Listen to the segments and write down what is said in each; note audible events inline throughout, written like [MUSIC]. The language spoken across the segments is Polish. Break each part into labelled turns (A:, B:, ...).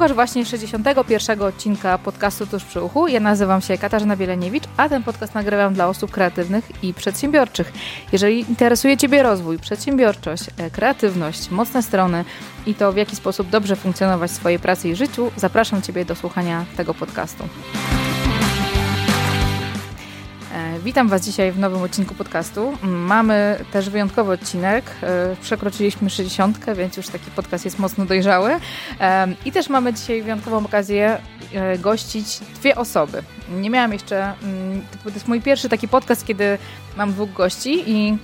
A: Słuchasz właśnie 61. odcinka podcastu Tuż przy uchu. Ja nazywam się Katarzyna Bieleniewicz, a ten podcast nagrywam dla osób kreatywnych i przedsiębiorczych. Jeżeli interesuje Ciebie rozwój, przedsiębiorczość, e, kreatywność, mocne strony i to w jaki sposób dobrze funkcjonować w swojej pracy i życiu, zapraszam Ciebie do słuchania tego podcastu. Witam Was dzisiaj w nowym odcinku podcastu. Mamy też wyjątkowy odcinek. E, przekroczyliśmy 60, więc już taki podcast jest mocno dojrzały. I też mamy dzisiaj wyjątkową okazję e, gościć dwie osoby. Nie miałam jeszcze, mm, to jest mój pierwszy taki podcast, kiedy mam dwóch gości i,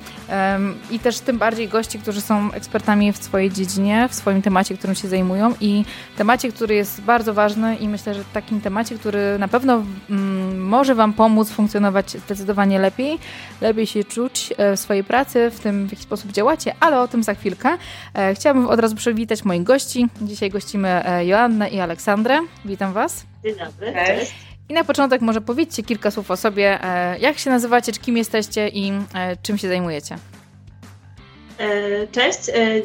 A: i też tym bardziej gości, którzy są ekspertami w swojej dziedzinie, w swoim temacie, którym się zajmują i temacie, który jest bardzo ważny i myślę, że takim temacie, który na pewno mm, może Wam pomóc funkcjonować zdecydowanie lepiej, lepiej się czuć e, w swojej pracy, w tym w jaki sposób działacie, ale o tym za chwilkę. E, chciałabym od razu przywitać moich gości. Dzisiaj gościmy e, Joannę i Aleksandrę. Witam Was.
B: Dzień dobry. Cześć.
A: I na początek może powiedzcie kilka słów o sobie. E, jak się nazywacie, kim jesteście i e, czym się zajmujecie?
B: E, cześć,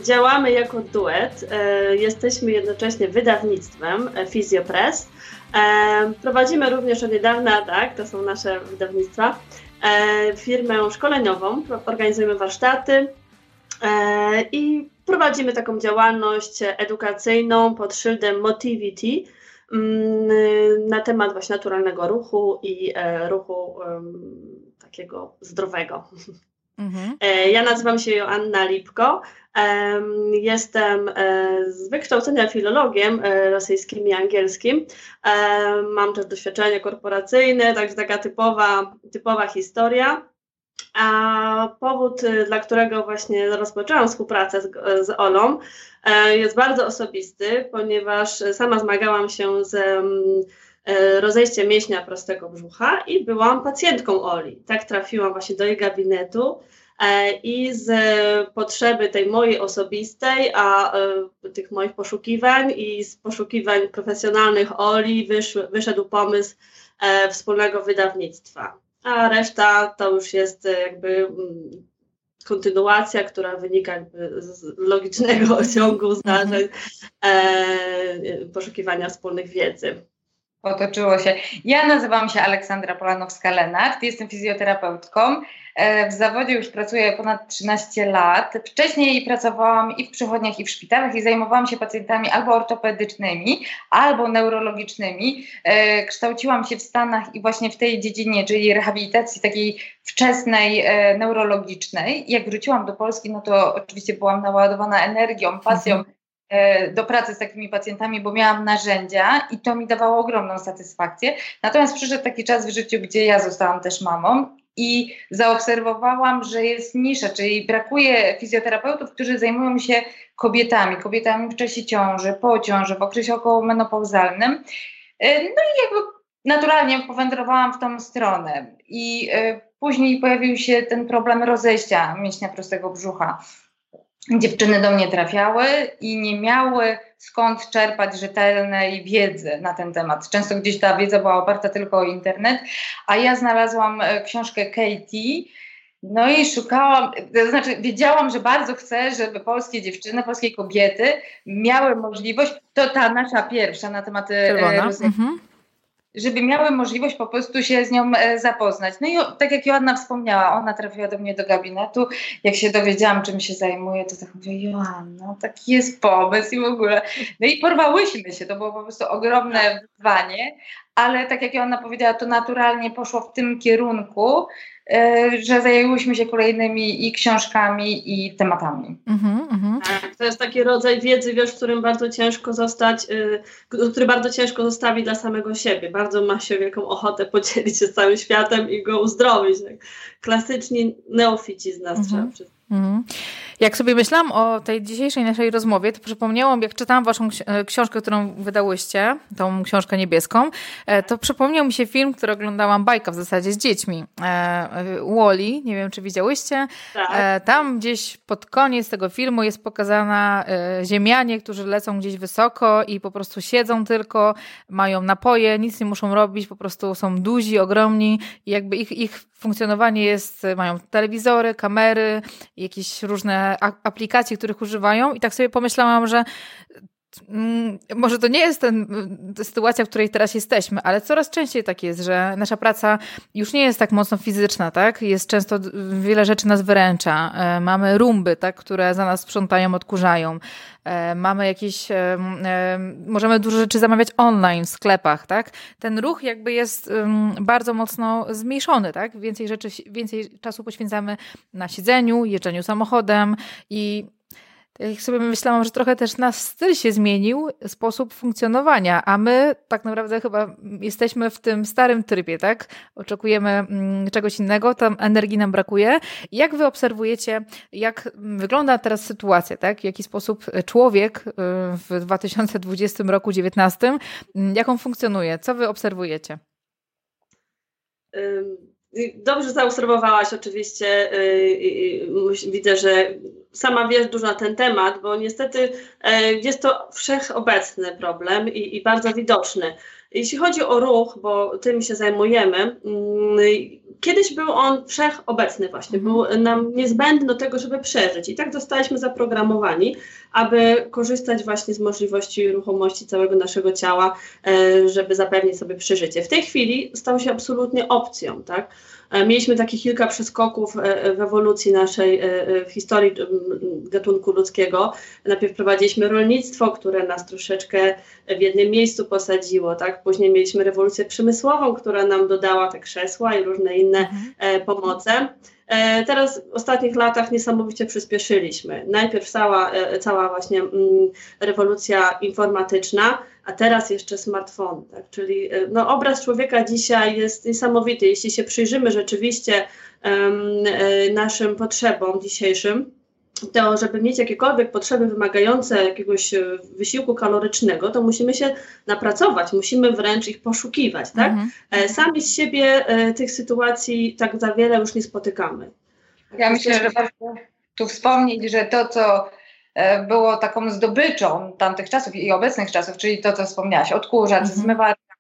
B: działamy jako duet. Jesteśmy jednocześnie wydawnictwem Fizjopress. Prowadzimy również od niedawna, tak, to są nasze wydawnictwa, firmę szkoleniową. Organizujemy warsztaty i prowadzimy taką działalność edukacyjną pod szyldem Motivity na temat właśnie naturalnego ruchu i e, ruchu takiego zdrowego. Mhm. E, ja nazywam się Joanna Lipko. Jestem e, z wykształcenia filologiem rosyjskim i angielskim. Mam też doświadczenie korporacyjne, także taka typowa, typowa historia. A powód, y, dla którego właśnie rozpoczęłam współpracę z, z Olą, e, jest bardzo osobisty, ponieważ sama zmagałam się z mm, e, rozejściem mięśnia prostego brzucha i byłam pacjentką Oli. Tak trafiłam właśnie do jej gabinetu e, i z potrzeby tej mojej osobistej, a tych moich poszukiwań i z poszukiwań profesjonalnych Oli wyszedł pomysł wspólnego wydawnictwa a reszta to już jest e, jakby mm, kontynuacja, która wynika z logicznego [LAUGHS] ciągu zdarzeń, e, poszukiwania wspólnych wiedzy.
C: Potoczyło się. Ja nazywam się Aleksandra Polanowska-Lenart, jestem fizjoterapeutką. E, w zawodzie już pracuję ponad 13 lat. Wcześniej pracowałam i w przychodniach, i w szpitalach i zajmowałam się pacjentami albo ortopedycznymi, albo neurologicznymi. E, kształciłam się w Stanach i właśnie w tej dziedzinie, czyli rehabilitacji takiej wczesnej, e, neurologicznej. Jak wróciłam do Polski, no to oczywiście byłam naładowana energią, pasją. Mhm do pracy z takimi pacjentami, bo miałam narzędzia i to mi dawało ogromną satysfakcję. Natomiast przyszedł taki czas w życiu, gdzie ja zostałam też mamą i zaobserwowałam, że jest nisza, czyli brakuje fizjoterapeutów, którzy zajmują się kobietami, kobietami w czasie ciąży, po ciąży, w okresie okołomenopauzalnym. E, no i jakby naturalnie powędrowałam w tą stronę i e, później pojawił się ten problem rozejścia mięśnia prostego brzucha dziewczyny do mnie trafiały i nie miały skąd czerpać rzetelnej wiedzy na ten temat. Często gdzieś ta wiedza była oparta tylko o internet, a ja znalazłam e, książkę Katie. No i szukałam, to znaczy wiedziałam, że bardzo chcę, żeby polskie dziewczyny, polskie kobiety miały możliwość, to ta nasza pierwsza na temat e,
A: Czerwona. Mhm
C: żeby miały możliwość po prostu się z nią e, zapoznać. No i tak jak Joanna wspomniała, ona trafiła do mnie do gabinetu. Jak się dowiedziałam, czym się zajmuje, to tak mówię, Joanna, taki jest pomysł i w ogóle. No i porwałyśmy się, to było po prostu ogromne wyzwanie, ale tak jak Joanna powiedziała, to naturalnie poszło w tym kierunku, że zajęłyśmy się kolejnymi i książkami, i tematami. Mm
B: -hmm. Tak, to jest taki rodzaj wiedzy, wiesz, w którym bardzo ciężko zostać, y, który bardzo ciężko zostawi dla samego siebie. Bardzo ma się wielką ochotę podzielić się z całym światem i go uzdrowić. Tak. Klasyczni neofici z nas mm -hmm. trzeba przyznać. -hmm.
A: Jak sobie myślałam o tej dzisiejszej naszej rozmowie, to przypomniałam, jak czytałam waszą e, książkę, którą wydałyście, tą książkę niebieską, e, to przypomniał mi się film, który oglądałam, bajka w zasadzie z dziećmi. E, Wally, nie wiem czy widziałyście. Tak. Tam gdzieś pod koniec tego filmu jest pokazana ziemianie, którzy lecą gdzieś wysoko i po prostu siedzą tylko, mają napoje, nic nie muszą robić, po prostu są duzi, ogromni i jakby ich, ich funkcjonowanie jest, mają telewizory, kamery, jakieś różne aplikacje, których używają. I tak sobie pomyślałam, że może to nie jest ten, ta sytuacja, w której teraz jesteśmy, ale coraz częściej tak jest, że nasza praca już nie jest tak mocno fizyczna, tak? Jest często wiele rzeczy nas wyręcza. E, mamy rumby, tak, które za nas sprzątają, odkurzają. E, mamy jakieś, możemy dużo rzeczy zamawiać online w sklepach, tak? Ten ruch jakby jest bardzo mocno zmniejszony, tak? Więcej rzeczy, więcej czasu poświęcamy na siedzeniu, jeżdżeniu samochodem i jak sobie myślałam, że trochę też nasz styl się zmienił, sposób funkcjonowania, a my tak naprawdę chyba jesteśmy w tym starym trybie, tak? Oczekujemy mm, czegoś innego, tam energii nam brakuje. Jak wy obserwujecie, jak wygląda teraz sytuacja, tak? W jaki sposób człowiek y, w 2020 roku 19, mm, jak on funkcjonuje? Co wy obserwujecie?
B: Dobrze zaobserwowałaś oczywiście. Y, y, y, widzę, że sama wiesz dużo na ten temat, bo niestety jest to wszechobecny problem i, i bardzo widoczny. Jeśli chodzi o ruch, bo tym się zajmujemy, mm, kiedyś był on wszechobecny właśnie, mhm. był nam niezbędny do tego, żeby przeżyć. I tak zostaliśmy zaprogramowani, aby korzystać właśnie z możliwości ruchomości całego naszego ciała, e, żeby zapewnić sobie przeżycie. W tej chwili stał się absolutnie opcją, tak? E, mieliśmy takich kilka przeskoków e, w ewolucji naszej, w historii gatunku ludzkiego. Najpierw prowadziliśmy rolnictwo, które nas troszeczkę w jednym miejscu posadziło, tak? Później mieliśmy rewolucję przemysłową, która nam dodała te krzesła i różne inne mhm. pomoce. E, teraz w ostatnich latach niesamowicie przyspieszyliśmy. Najpierw cała, e, cała właśnie mm, rewolucja informatyczna, a teraz jeszcze smartfon. Tak? Czyli e, no, obraz człowieka dzisiaj jest niesamowity. Jeśli się przyjrzymy rzeczywiście um, naszym potrzebom dzisiejszym, to, żeby mieć jakiekolwiek potrzeby wymagające jakiegoś e, wysiłku kalorycznego, to musimy się napracować, musimy wręcz ich poszukiwać, tak? Mhm. Sami z siebie e, tych sytuacji tak za wiele już nie spotykamy.
C: Ja myślę, że warto tu wspomnieć, że to, co było taką zdobyczą tamtych czasów i obecnych czasów, czyli to, co wspomniałaś, odkurzacz, mhm. zmywarka,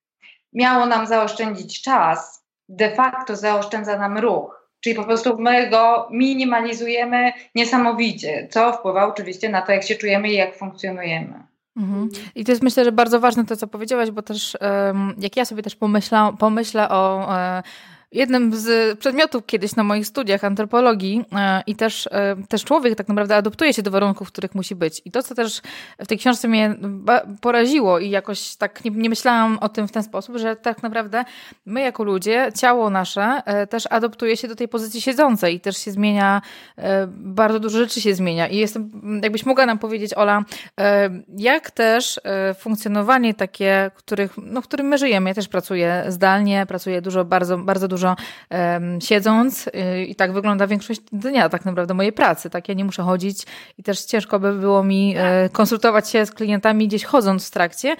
C: miało nam zaoszczędzić czas, de facto zaoszczędza nam ruch. Czyli po prostu my go minimalizujemy niesamowicie, co wpływa oczywiście na to, jak się czujemy i jak funkcjonujemy.
A: Mhm. I to jest myślę, że bardzo ważne to, co powiedziałaś, bo też jak ja sobie też pomyślę, o e, jednym z przedmiotów kiedyś na moich studiach antropologii e, i też, e, też człowiek tak naprawdę adoptuje się do warunków, w których musi być. I to, co też w tej książce mnie poraziło i jakoś tak nie, nie myślałam o tym w ten sposób, że tak naprawdę my jako ludzie, ciało nasze e, też adoptuje się do tej pozycji siedzącej i też się zmienia, bardzo dużo rzeczy się zmienia. I jestem, jakbyś mogła nam powiedzieć, Ola, jak też funkcjonowanie takie, których, no, w którym my żyjemy, ja też pracuję zdalnie, pracuję dużo, bardzo, bardzo dużo dużo siedząc yy, i tak wygląda większość dnia tak naprawdę mojej pracy. Tak, ja nie muszę chodzić i też ciężko by było mi e, konsultować się z klientami gdzieś chodząc w trakcie.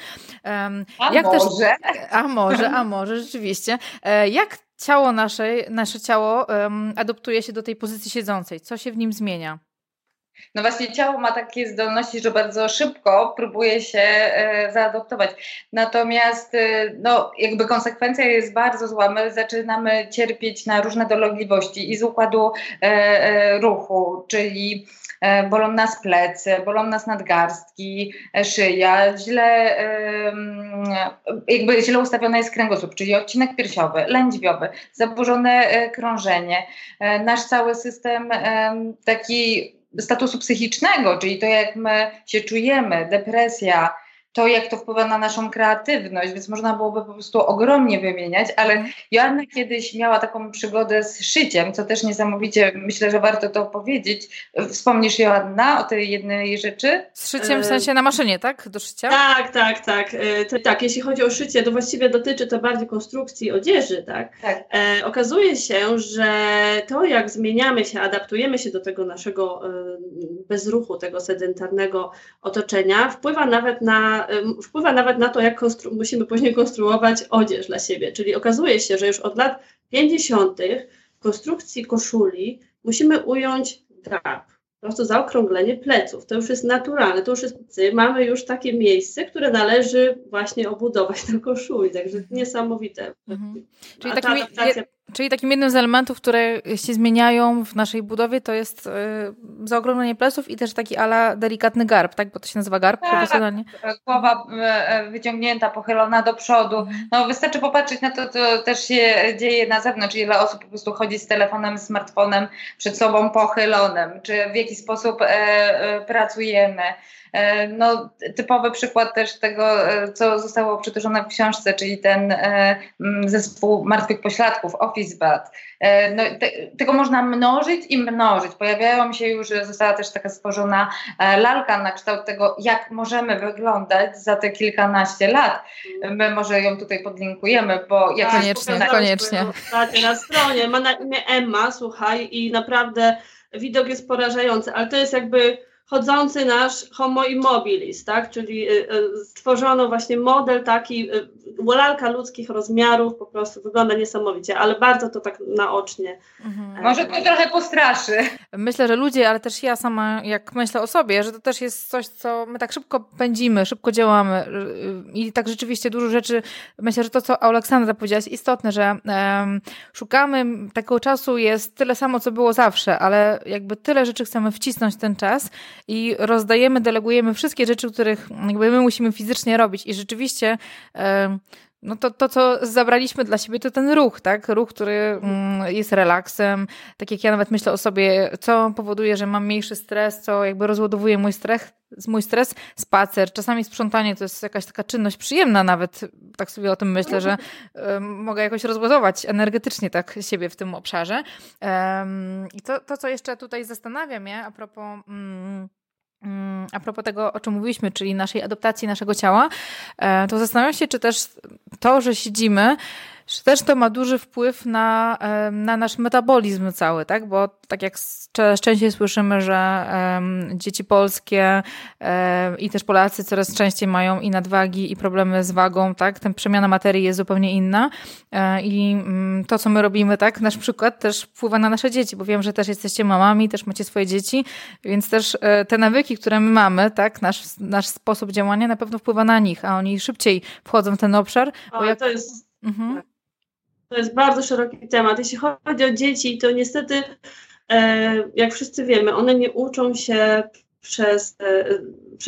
C: A jak może? Też,
A: a może, a może, rzeczywiście. E, jak ciało nasze, nasze ciało um, adoptuje się do tej pozycji siedzącej? Co się w nim zmienia?
C: No właśnie ciało ma takie zdolności, że bardzo szybko próbuje się e, zaadoptować. Natomiast e, no, jakby konsekwencja jest bardzo zła. My zaczynamy cierpieć na różne dolegliwości i z układu e, e ruchu, czyli e, bolą nas plecy, bolą nas nadgarstki, e, szyja, źle, jakby źle ustawiony jest kręgosłup, czyli odcinek piersiowy, lędźwiowy, zaburzone krążenie. Nasz cały system taki statusu psychicznego, czyli to, jak my się czujemy, depresja, to, jak to wpływa na naszą kreatywność, więc można byłoby po prostu ogromnie wymieniać, ale mhm. Joanna kiedyś miała taką przygodę z szyciem, co też niesamowicie, myślę, że warto to powiedzieć. Wspomnisz Joanna o tej jednej rzeczy?
A: Z szyciem w sensie na maszynie, tak? Do szycia?
B: Tak, tak, tak. E, to, tak, jeśli chodzi o szycie, to właściwie dotyczy to bardziej konstrukcji odzieży, tak? tak. E, okazuje się, że to, jak zmieniamy się, adaptujemy się do tego naszego e, bezruchu, tego sedentarnego otoczenia, wpływa nawet na wpływa nawet na to, jak musimy później konstruować odzież dla siebie. Czyli okazuje się, że już od lat 50. w konstrukcji koszuli musimy ująć drap, po prostu zaokrąglenie pleców. To już jest naturalne, to już jest, mamy już takie miejsce, które należy właśnie obudować [LAUGHS] na koszuli, także niesamowite. Mhm.
A: Czyli takimi, Czyli takim jednym z elementów, które się zmieniają w naszej budowie, to jest yy, zaokrąglenie pleców i też taki ala delikatny garb, tak? Bo to się nazywa garb tak, profesjonalnie.
C: Głowa wyciągnięta, pochylona do przodu. No wystarczy popatrzeć na to, co też się dzieje na zewnątrz, ile osób po prostu chodzi z telefonem, smartfonem przed sobą pochylonym, czy w jaki sposób e, e, pracujemy. E, no, typowy przykład też tego, e, co zostało przytoczone w książce, czyli ten e, zespół martwych pośladków, Office Bad. No, te, tego można mnożyć i mnożyć. Pojawiają się już, została też taka stworzona lalka na kształt tego, jak możemy wyglądać za te kilkanaście lat. My może ją tutaj podlinkujemy, bo jak
A: koniecznie, koniecznie.
B: Na stronie ma na imię Emma, słuchaj, i naprawdę widok jest porażający, ale to jest jakby chodzący nasz homo immobilis, tak? czyli y, y, stworzono właśnie model taki, y, lalka ludzkich rozmiarów, po prostu wygląda niesamowicie, ale bardzo to tak naocznie.
C: Mhm. Może to trochę postraszy.
A: Myślę, że ludzie, ale też ja sama, jak myślę o sobie, że to też jest coś, co my tak szybko pędzimy, szybko działamy i tak rzeczywiście dużo rzeczy, myślę, że to, co Aleksandra powiedziała, jest istotne, że um, szukamy takiego czasu, jest tyle samo, co było zawsze, ale jakby tyle rzeczy chcemy wcisnąć w ten czas, i rozdajemy, delegujemy wszystkie rzeczy, których jakby my musimy fizycznie robić i rzeczywiście no to, to, co zabraliśmy dla siebie, to ten ruch, tak? Ruch, który mm, jest relaksem. Tak jak ja nawet myślę o sobie, co powoduje, że mam mniejszy stres, co jakby rozładowuje mój stres, mój stres, spacer. Czasami sprzątanie to jest jakaś taka czynność przyjemna nawet. Tak sobie o tym myślę, że mogę jakoś rozładować energetycznie tak siebie w tym obszarze. I to, to co jeszcze tutaj zastanawia mnie a propos... Mm, Mm, a propos tego, o czym mówiliśmy, czyli naszej adaptacji naszego ciała, e, to zastanawiam się, czy też to, że siedzimy, że też to ma duży wpływ na, na nasz metabolizm cały, tak? Bo tak jak coraz częściej słyszymy, że um, dzieci polskie um, i też Polacy coraz częściej mają i nadwagi, i problemy z wagą, tak? Ten przemiana materii jest zupełnie inna um, i to, co my robimy, tak? Nasz przykład też wpływa na nasze dzieci, bo wiem, że też jesteście mamami, też macie swoje dzieci, więc też e, te nawyki, które my mamy, tak? Nasz, nasz sposób działania na pewno wpływa na nich, a oni szybciej wchodzą w ten obszar.
B: bo jak... to jest... Mhm. To jest bardzo szeroki temat. Jeśli chodzi o dzieci, to niestety, e, jak wszyscy wiemy, one nie uczą się przez, e,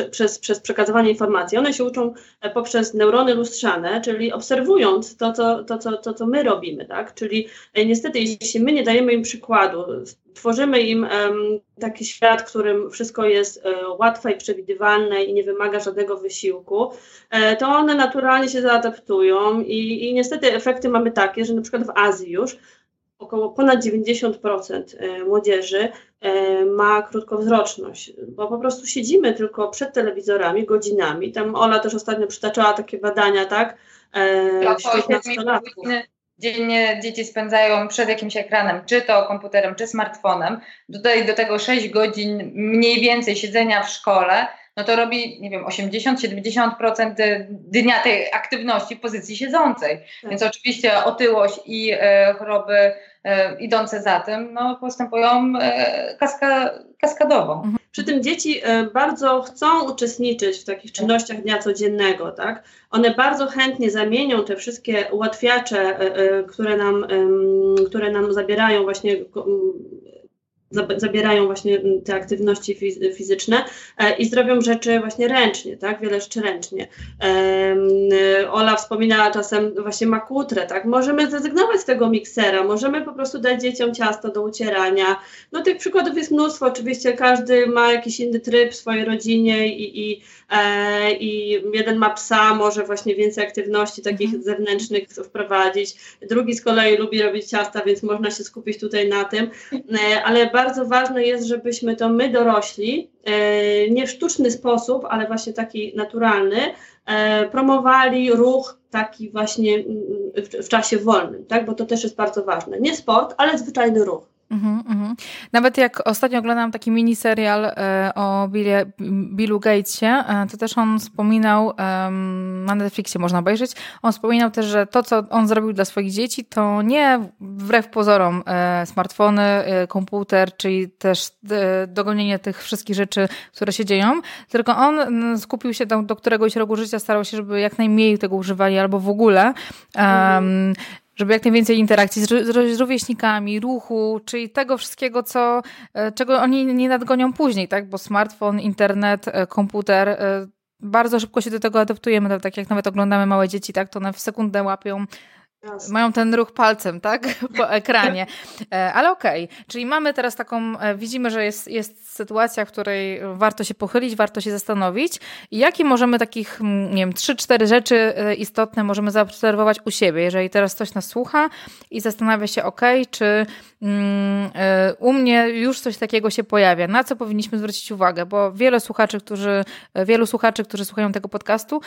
B: przez, przez przekazywanie informacji. One się uczą e, poprzez neurony lustrzane, czyli obserwując to, co, to, co, to, co my robimy. Tak? Czyli niestety, jeśli my nie dajemy im przykładu, tworzymy im taki świat, w którym wszystko jest łatwe i przewidywalne i nie wymaga żadnego wysiłku, to one naturalnie się zaadaptują i, i niestety efekty mamy takie, że na przykład w Azji już około ponad 90% e, młodzieży e, ma krótkowzroczność, bo po prostu siedzimy tylko przed telewizorami godzinami. Tam Ola też ostatnio przytaczała takie badania, tak?
C: E, dziennie dzieci spędzają przed jakimś ekranem, czy to komputerem, czy smartfonem. Dodaj do tego 6 godzin mniej więcej siedzenia w szkole, no to robi, nie wiem, 80-70% dnia tej aktywności w pozycji siedzącej. Tak. Więc oczywiście otyłość i e, choroby e, idące za tym, no postępują e, kaska, kaskadowo. Mhm.
B: Przy tym dzieci bardzo chcą uczestniczyć w takich czynnościach dnia codziennego, tak? One bardzo chętnie zamienią te wszystkie ułatwiacze, które nam, które nam zabierają właśnie zabierają właśnie te aktywności fizyczne e, i zrobią rzeczy właśnie ręcznie, tak, wiele rzeczy ręcznie. Ola wspominała czasem właśnie makutrę, tak, możemy zrezygnować z tego miksera, możemy po prostu dać dzieciom ciasto do ucierania. No tych przykładów jest mnóstwo, oczywiście każdy ma jakiś inny tryb w swojej rodzinie i, i, e, i jeden ma psa, może właśnie więcej aktywności takich mhm. zewnętrznych wprowadzić, drugi z kolei lubi robić ciasta, więc można się skupić tutaj na tym, e, ale bardzo bardzo ważne jest, żebyśmy to my dorośli, e, nie w sztuczny sposób, ale właśnie taki naturalny, e, promowali ruch taki właśnie mm, w, w czasie wolnym, tak? bo to też jest bardzo ważne. Nie sport, ale zwyczajny ruch. Mm
A: -hmm. Nawet jak ostatnio oglądałam taki miniserial e, o Billie, Billu Gatesie, e, to też on wspominał, e, na Netflixie można obejrzeć, on wspominał też, że to, co on zrobił dla swoich dzieci, to nie wbrew pozorom e, smartfony, e, komputer, czyli też e, dogonienie tych wszystkich rzeczy, które się dzieją, tylko on skupił się do, do któregoś roku życia, starał się, żeby jak najmniej tego używali albo w ogóle. Mm -hmm Żeby jak najwięcej interakcji z, z rówieśnikami, ruchu, czyli tego wszystkiego, co, e, czego oni nie nadgonią później, tak? Bo smartfon, internet, e, komputer e, bardzo szybko się do tego adaptujemy, tak jak nawet oglądamy małe dzieci, tak, to one w sekundę łapią Jasne. Mają ten ruch palcem, tak? [LAUGHS] Po ekranie. E, ale okej, okay. czyli mamy teraz taką, e, widzimy, że jest, jest sytuacja, w której warto się pochylić, warto się zastanowić. Jakie możemy takich, nie wiem, trzy, cztery rzeczy e, istotne możemy zaobserwować u siebie, jeżeli teraz ktoś nas słucha i zastanawia się, okej, okay, czy mm, u mnie już coś takiego się pojawia, na co powinniśmy zwrócić uwagę, bo wiele słuchaczy, którzy, wielu słuchaczy, którzy słuchają tego podcastu,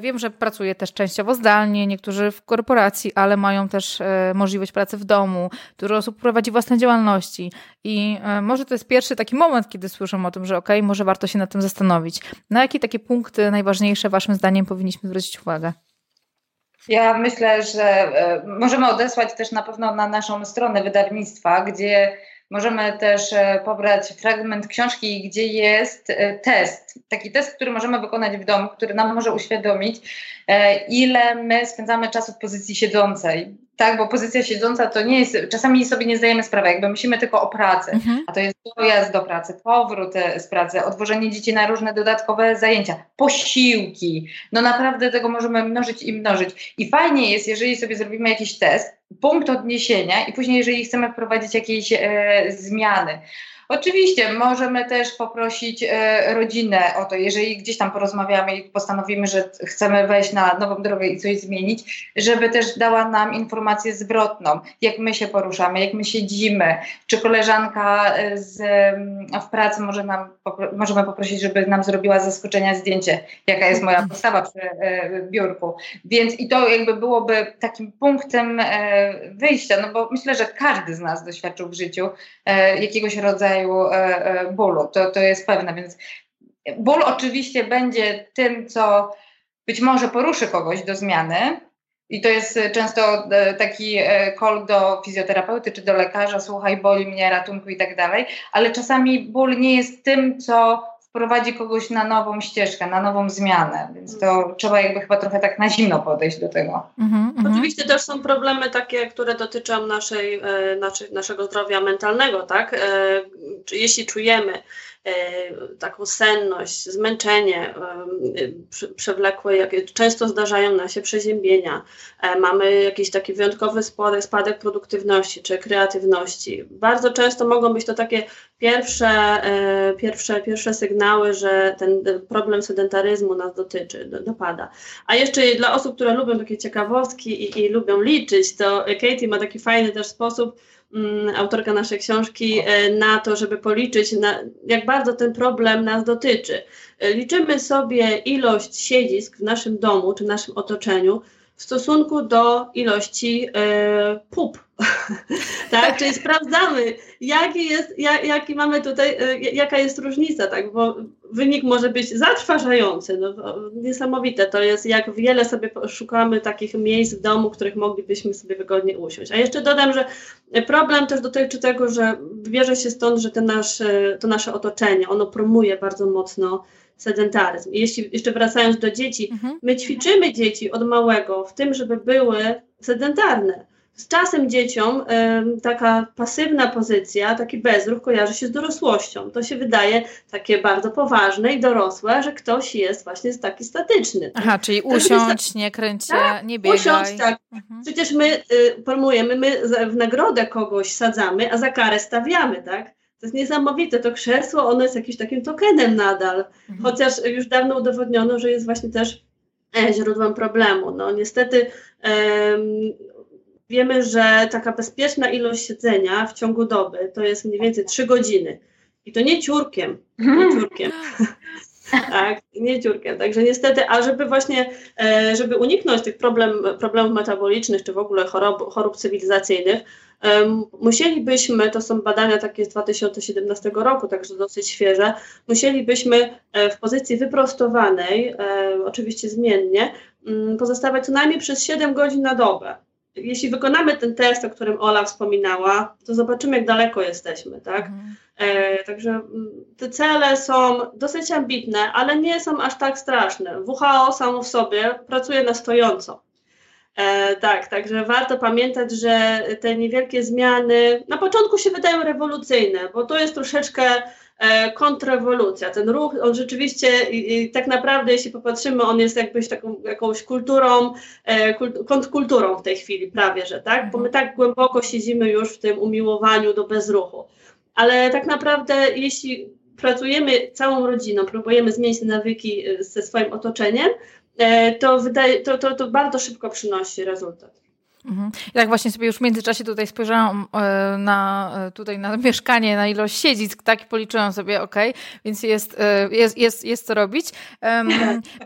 A: wiem, że pracuje też częściowo zdalnie, niektórzy w korporacji, ale mają też e, możliwość pracy w domu, dużo osób prowadzi własne działalności i e, może to jest pierwszy taki moment, kiedy słyszą o tym, że okay, może warto się nad tym zastanowić. Na jakie takie punkty najważniejsze waszym zdaniem powinniśmy zwrócić uwagę?
C: Ja myślę, że e, możemy odesłać też na pewno na naszą stronę wydawnictwa, gdzie Możemy też e, pobrać fragment książki, gdzie jest e, test, taki test, który możemy wykonać w domu, który nam może uświadomić, e, ile my spędzamy czasu w pozycji siedzącej tak, bo pozycja siedząca to nie jest, czasami sobie nie zdajemy sprawy, jakby myślimy tylko o pracy, mhm. a to jest dojazd do pracy, powrót e, z pracy, odwożenie dzieci na różne dodatkowe zajęcia, posiłki, no naprawdę tego możemy mnożyć i mnożyć. I fajnie jest, jeżeli sobie zrobimy jakiś test, punkt odniesienia i później, jeżeli chcemy wprowadzić jakieś e, zmiany, Oczywiście możemy też poprosić e, rodzinę o to, jeżeli gdzieś tam porozmawiamy i postanowimy, że chcemy wejść na nową drogę i coś zmienić, żeby też dała nam informację zwrotną, jak my się poruszamy, jak my siedzimy, czy koleżanka e, z, w pracy może nam, możemy poprosić, żeby nam zrobiła zaskoczenia zdjęcie, jaka jest moja postawa przy e, biurku. Więc i to jakby byłoby takim punktem wyjścia, no bo myślę, że każdy z nas doświadczył w życiu jakiegoś rodzaju rodzaju e, e, bólu. To, to jest pewne, więc ból oczywiście będzie tym, co być może poruszy kogoś do zmiany. I to jest często e, taki call do fizjoterapeuty czy do lekarza, słuchaj, boli mnie, ratunku i tak dalej, ale czasami ból nie jest tym, co wprowadzi kogoś na nową ścieżkę, na nową zmianę, więc to trzeba jakby chyba trochę tak na zimno podejść do tego.
B: Mm -hmm. Oczywiście też są problemy takie, które dotyczą naszej, e, naszego zdrowia mentalnego, tak? E, jeśli czujemy, taką senność, zmęczenie e, przewlekłe, jakie często zdarzają nam się przeziębienia. E, mamy jakiś taki wyjątkowy spadek, spadek produktywności czy kreatywności. Bardzo często mogą być to takie pierwsze, pierwsze, pierwsze sygnały, że ten problem sedentaryzmu nas dotyczy, dopada. A jeszcze dla osób, które lubią takie ciekawostki i, i lubią liczyć, to Katie ma taki fajny też sposób, autorka naszej książki, e, na to, żeby policzyć, na, jak bardzo ten problem nas dotyczy. E, liczymy sobie ilość siedzisk w naszym domu czy w naszym otoczeniu w stosunku do ilości e, pup. [LAUGHS] tak, [LAUGHS] czyli sprawdzamy, jaki jest, jak, jaki mamy tutaj, e, jaka jest różnica, tak, bo wynik może być zatrważający, no, niesamowite to jest, jak wiele sobie szukamy takich miejsc w domu, w których moglibyśmy sobie wygodnie usiąść. A jeszcze dodam, że problem też dotyczy tego, że bierze się stąd, że ten nasz, to nasze otoczenie, ono promuje bardzo mocno sedentaryzm. I jeśli jeszcze wracając do dzieci, mhm. my ćwiczymy dzieci od małego w tym, żeby były sedentarne. Z czasem dzieciom y, taka pasywna pozycja, taki bezruch kojarzy się z dorosłością. To się wydaje takie bardzo poważne i dorosłe, że ktoś jest właśnie taki statyczny.
A: Aha, czyli usiąść, nie kręć się, tak? nie biegaj. Usiąść, tak.
B: Mhm. Przecież my y, promujemy, my w nagrodę kogoś sadzamy, a za karę stawiamy, tak? To jest niesamowite, to krzesło, ono jest jakimś takim tokenem nadal, mhm. chociaż już dawno udowodniono, że jest właśnie też e, źródłem problemu. No niestety wiemy, że taka bezpieczna ilość siedzenia w ciągu doby to jest mniej więcej 3 godziny. I to nie ciurkiem, nie ciurkiem. [LAUGHS] tak, nie ciurkiem. Także niestety, a żeby właśnie, e, żeby uniknąć tych problem, problemów metabolicznych, czy w ogóle chorób, chorób cywilizacyjnych, Musielibyśmy, to są badania takie z 2017 roku, także dosyć świeże, musielibyśmy e, w pozycji wyprostowanej, e, oczywiście zmiennie, mm, pozostawać co najmniej przez 7 godzin na dobę. Jeśli wykonamy ten test, o którym Ola wspominała, to zobaczymy, jak daleko jesteśmy, tak? Mhm. E, także mm, te cele są dosyć ambitne, ale nie są aż tak straszne. WHO samo w sobie pracuje na stojąco. E, tak, także warto pamiętać, że te niewielkie zmiany na początku się wydają rewolucyjne, bo to jest troszeczkę kontrrewolucja. Ten ruch, on rzeczywiście tak naprawdę, jeśli popatrzymy, on jest jakbyś taką jakąś kulturą, e, kult, kontrkulturą w tej chwili prawie, że tak, bo my tak głęboko siedzimy już w tym umiłowaniu do bezruchu. Ale tak naprawdę, jeśli pracujemy całą rodziną, próbujemy zmienić nawyki e, ze swoim otoczeniem, e, to, wydaje, to, to, to bardzo szybko przynosi rezultat.
A: Mhm. Tak właśnie sobie już w międzyczasie tutaj spojrzałam e, na, e, tutaj na mieszkanie, na ilość siedzisk, tak, i policzyłam sobie, ok, więc jest, e, jest, jest, jest co robić. Um,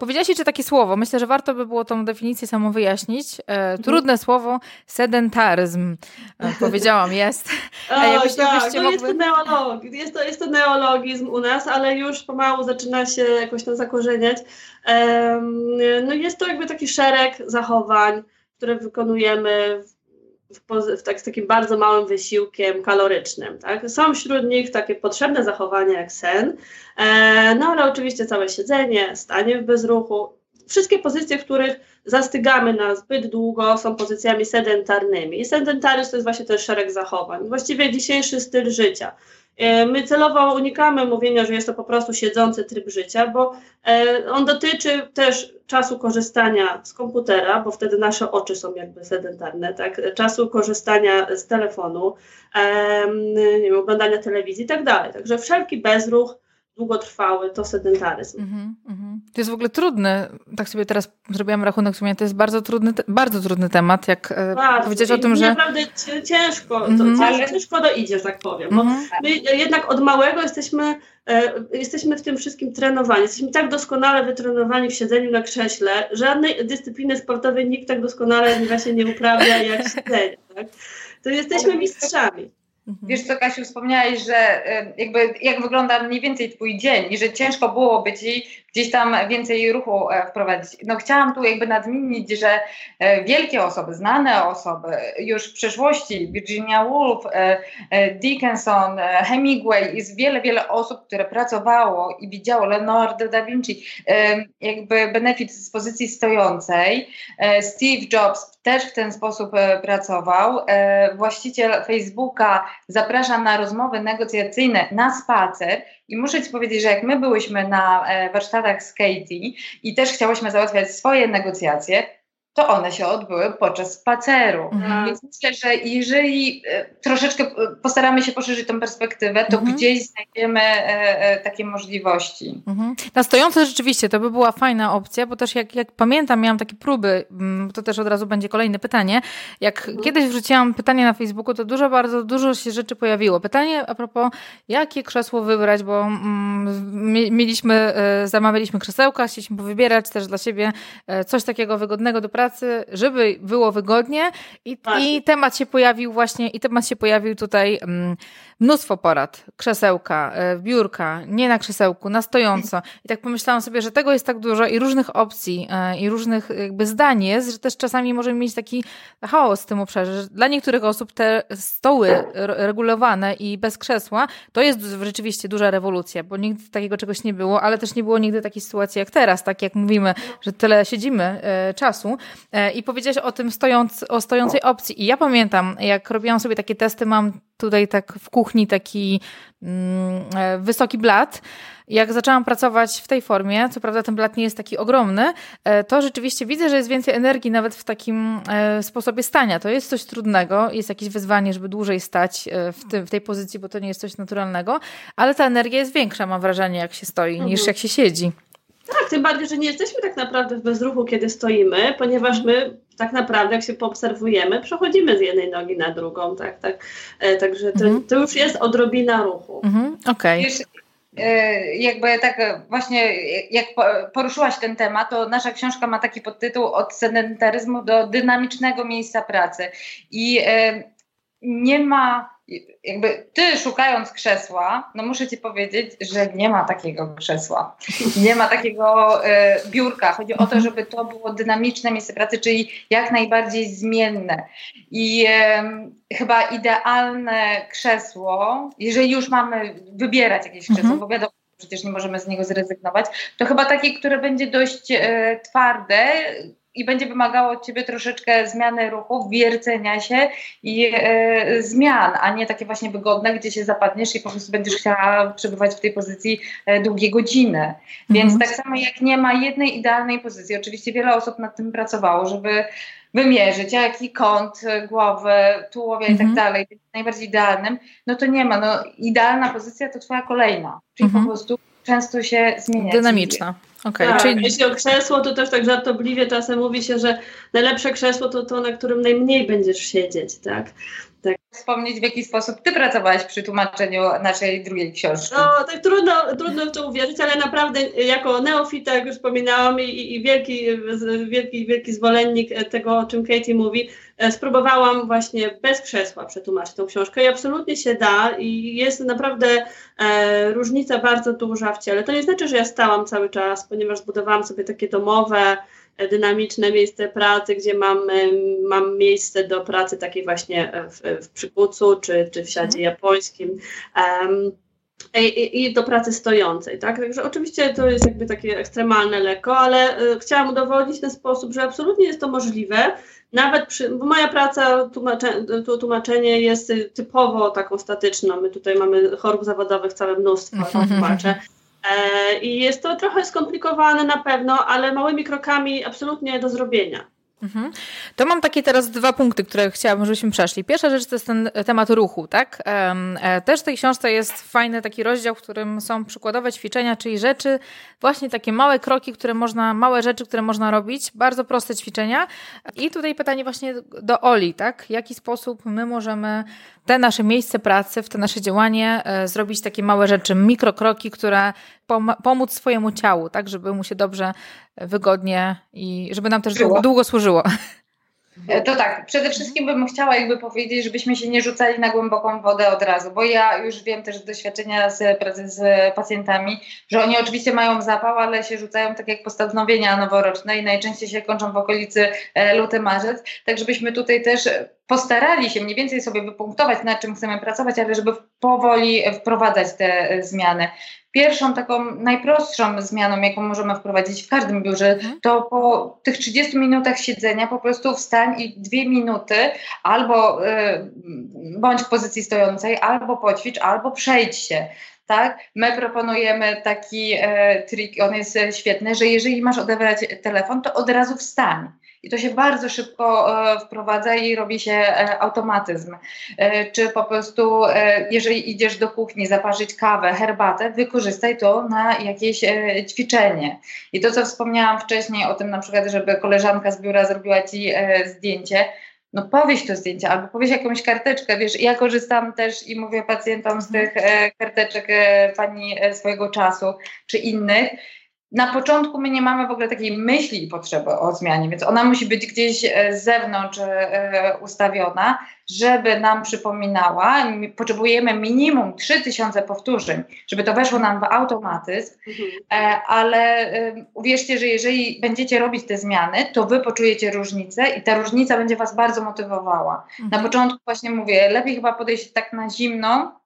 A: powiedziałaś jeszcze takie słowo, myślę, że warto by było tą definicję samą wyjaśnić. Trudne słowo, sedentaryzm. Powiedziałam, jest. [LAUGHS]
B: O, tak, no mogły... jest, to neolog, jest, to, jest to neologizm u nas, ale już pomału zaczyna się jakoś to zakorzeniać. Um, no jest to jakby taki szereg zachowań, które wykonujemy w, w, tak, z takim bardzo małym wysiłkiem kalorycznym. Tak? Są wśród nich takie potrzebne zachowania jak sen, e, no ale oczywiście całe siedzenie, stanie w bezruchu, wszystkie pozycje, w których zastygamy na zbyt długo, są pozycjami sedentarnymi. I sedentaryzm to jest właśnie ten szereg zachowań, właściwie dzisiejszy styl życia. E, my celowo unikamy mówienia, że jest to po prostu siedzący tryb życia, bo e, on dotyczy też czasu korzystania z komputera, bo wtedy nasze oczy są jakby sedentarne, tak? czasu korzystania z telefonu, nie wiem, oglądania telewizji i tak dalej. Także wszelki bezruch, długotrwały, to sedentaryzm. Mm -hmm,
A: To jest w ogóle trudny, tak sobie teraz zrobiłam rachunek sumienia, to jest bardzo trudny, bardzo trudny temat, jak e, bardzo. powiedzieć o tym, że...
B: Naprawdę ciężko, mm -hmm. ciężko, ciężko dojdzie, tak powiem, bo -hmm. my jednak od małego jesteśmy, e, jesteśmy w tym wszystkim trenowani, jesteśmy tak doskonale wytrenowani w siedzeniu na krześle, żadnej dyscypliny sportowej nikt tak doskonale właśnie nie uprawia jak siedzenie, tak? To jesteśmy mistrzami.
C: Mhm. Wiesz co, Kasiu, wspomniałaś, że jakby jak wygląda mniej więcej twój dzień i że ciężko byłoby ci gdzieś tam więcej ruchu e, wprowadzić. No chciałam tu jakby nadmienić, że e, wielkie osoby, znane osoby już w przeszłości, Virginia Woolf, e, Dickinson, Hemingway, jest wiele, wiele osób, które pracowało i widziało Leonardo da Vinci, jakby benefit z pozycji stojącej. Steve Jobs też w ten sposób pracował. Właściciel Facebooka zaprasza na rozmowy negocjacyjne na spacer i muszę Ci powiedzieć, że jak my byłyśmy na e, warsztatach z Katie i też chciałyśmy załatwiać swoje negocjacje, to one się odbyły podczas spaceru. Mhm. Więc myślę, że jeżeli e, troszeczkę e, postaramy się poszerzyć tą perspektywę, to mhm. gdzieś znajdziemy e, takie możliwości.
A: Mhm. Na stojące rzeczywiście to by była fajna opcja, bo też jak, jak pamiętam, miałam takie próby, mm, to też od razu będzie kolejne pytanie. Jak mhm. kiedyś wrzuciłam pytanie na Facebooku, to dużo, bardzo dużo się rzeczy pojawiło. Pytanie a propos, jakie krzesło wybrać, bo mm, mieliśmy, zamawialiśmy krzesełka, chcieliśmy wybierać też dla siebie coś takiego wygodnego do pracy, pracy, żeby było wygodnie i, i temat się pojawił właśnie, i temat się pojawił tutaj mm, mnóstwo porad, krzesełka, e, biurka, nie na krzesełku, na stojąco. I tak pomyślałam sobie, że tego jest tak dużo i różnych opcji e, i różnych jakby zdań jest, że też czasami możemy mieć taki chaos w tym obszarze, że dla niektórych osób te stoły regulowane i bez krzesła to jest rzeczywiście duża rewolucja, bo nigdy takiego czegoś nie było, ale też nie było nigdy takiej sytuacji jak teraz, tak jak mówimy, że tyle siedzimy e, czasu i powiedziałeś o tym stojąc, o stojącej opcji i ja pamiętam, jak robiłam sobie takie testy, mam tutaj tak w kuchni taki mm, e, wysoki blat. Jak zaczęłam pracować w tej formie, co prawda ten blat nie jest taki ogromny, e, to rzeczywiście widzę, że jest więcej energii nawet w takim e, sposobie stania. To jest coś trudnego, jest jakieś wyzwanie, żeby dłużej stać w, tym, w tej pozycji, bo to nie jest coś naturalnego, ale ta energia jest większa, mam wrażenie, jak się stoi, mhm. niż jak się siedzi.
B: Tak, tym bardziej, że nie jesteśmy tak naprawdę w bezruchu, kiedy stoimy, ponieważ my tak naprawdę, jak się poobserwujemy, przechodzimy z jednej nogi na drugą, tak, tak. E, także to, mhm. to już jest odrobina ruchu.
A: Mhm, Okej. Okay
C: e, jakby tak właśnie, jak poruszyłaś ten temat, to nasza książka ma taki podtytuł Od sedentaryzmu do dynamicznego miejsca pracy. I e, nie ma jakby ty szukając krzesła, no muszę ci powiedzieć, że nie ma takiego krzesła. Nie ma takiego y, biurka. Chodzi o to, mhm. żeby to było dynamiczne miejsce pracy, czyli jak najbardziej zmienne. I chyba idealne krzesło, jeżeli już mamy wybierać jakieś krzesło, mhm. bo wiadomo, przecież nie możemy z niego zrezygnować, to chyba takie, które będzie dość y, twarde, i będzie wymagało od ciebie troszeczkę zmiany ruchu, wiercenia się i e, zmian, a nie takie właśnie wygodne, gdzie się zapadniesz i po prostu będziesz chciała przebywać w tej pozycji e, długie godziny. Więc mhm. tak samo jak nie ma jednej idealnej pozycji, oczywiście wiele osób nad tym pracowało, żeby wymierzyć, jaki kąt głowy, tułowia i tak mhm. dalej najbardziej idealnym, no to nie ma. No, idealna pozycja to twoja kolejna, czyli po mhm. prostu często się zmienia.
A: Dynamiczna.
B: Okay, tak, czyli... Jeśli o krzesło, to też tak żartobliwie czasem mówi się, że najlepsze krzesło to to, na którym najmniej będziesz siedzieć, tak?
C: Wspomnieć, w jaki sposób ty pracowałaś przy tłumaczeniu naszej drugiej książki.
B: No, tak trudno, trudno w to uwierzyć, ale naprawdę jako neofita, jak już wspominałam, i, i wielki, wielki, wielki zwolennik tego, o czym Katie mówi, e, spróbowałam właśnie bez krzesła przetłumaczyć tą książkę i absolutnie się da i jest naprawdę e, różnica bardzo duża w ciele. To nie znaczy, że ja stałam cały czas, ponieważ zbudowałam sobie takie domowe, dynamiczne miejsce pracy, gdzie mam, mam miejsce do pracy takiej właśnie w, w przykucu czy, czy w siadzie mhm. japońskim. Um, i, i, do pracy stojącej, tak? Także oczywiście to jest jakby takie ekstremalne lekko, ale y, chciałam udowodnić w ten sposób, że absolutnie jest to możliwe. Nawet przy, bo moja praca, tłumacze, to tłumaczenie jest typowo taką statyczną. My tutaj mamy chorób zawodowych całe mnóstwo, tłumaczę. [LAUGHS] E, I jest to trochę skomplikowane na pewno, ale małymi krokami absolutnie do zrobienia.
A: Mhm. To mam takie teraz dwa punkty, które chciałabym, żebyśmy przeszli. Pierwsza rzecz to jest ten temat ruchu, tak? E, też w tej książce jest fajny taki rozdział, w którym są przykładowe ćwiczenia, czyli rzeczy, właśnie takie małe kroki, które można, małe rzeczy, które można robić, bardzo proste ćwiczenia. I tutaj pytanie właśnie do Oli, tak? W jaki sposób my możemy te nasze miejsce pracy, w te nasze działanie e, zrobić takie małe rzeczy, mikrokroki, które pom pomóc swojemu ciału, tak, żeby mu się dobrze, wygodnie i żeby nam też długo, długo służyło.
C: E, to tak, przede wszystkim bym chciała jakby powiedzieć, żebyśmy się nie rzucali na głęboką wodę od razu, bo ja już wiem też z doświadczenia z pracy z pacjentami, że oni oczywiście mają zapał, ale się rzucają tak jak postanowienia noworoczne i najczęściej się kończą w okolicy e, luty, marzec, tak żebyśmy tutaj też postarali się mniej więcej sobie wypunktować, nad czym chcemy pracować, ale żeby powoli wprowadzać te e, zmiany. Pierwszą taką najprostszą zmianą, jaką możemy wprowadzić w każdym biurze, mhm. to po tych 30 minutach siedzenia po prostu wstań i dwie minuty albo y, bądź w pozycji stojącej, albo poćwicz, albo przejdź się tak? My proponujemy taki e, trik, on jest świetny, że jeżeli masz odebrać telefon, to od razu wstań. I to się bardzo szybko e, wprowadza i robi się e, automatyzm. E, czy po prostu, jeżeli idziesz do kuchni zaparzyć kawę, herbatę, wykorzystaj to na jakieś ćwiczenie. I to, co wspomniałam wcześniej o tym, na przykład, żeby koleżanka z biura zrobiła ci zdjęcie, no powieś to zdjęcie albo powieś jakąś karteczkę, wiesz, ja korzystam też i mówię pacjentom z tych e, karteczek pani swojego czasu czy innych na początku my nie mamy w ogóle takiej myśli i potrzeby o zmianie, więc ona musi być gdzieś e, z zewnątrz e, ustawiona, żeby nam przypominała. Potrzebujemy minimum 3000 powtórzeń, żeby to weszło nam w automatyzm, mhm. E, ale uwierzcie, że jeżeli będziecie robić te zmiany, to wy poczujecie różnicę i ta różnica będzie was bardzo motywowała. Mhm. Na początku właśnie mówię, lepiej chyba podejść tak na zimno,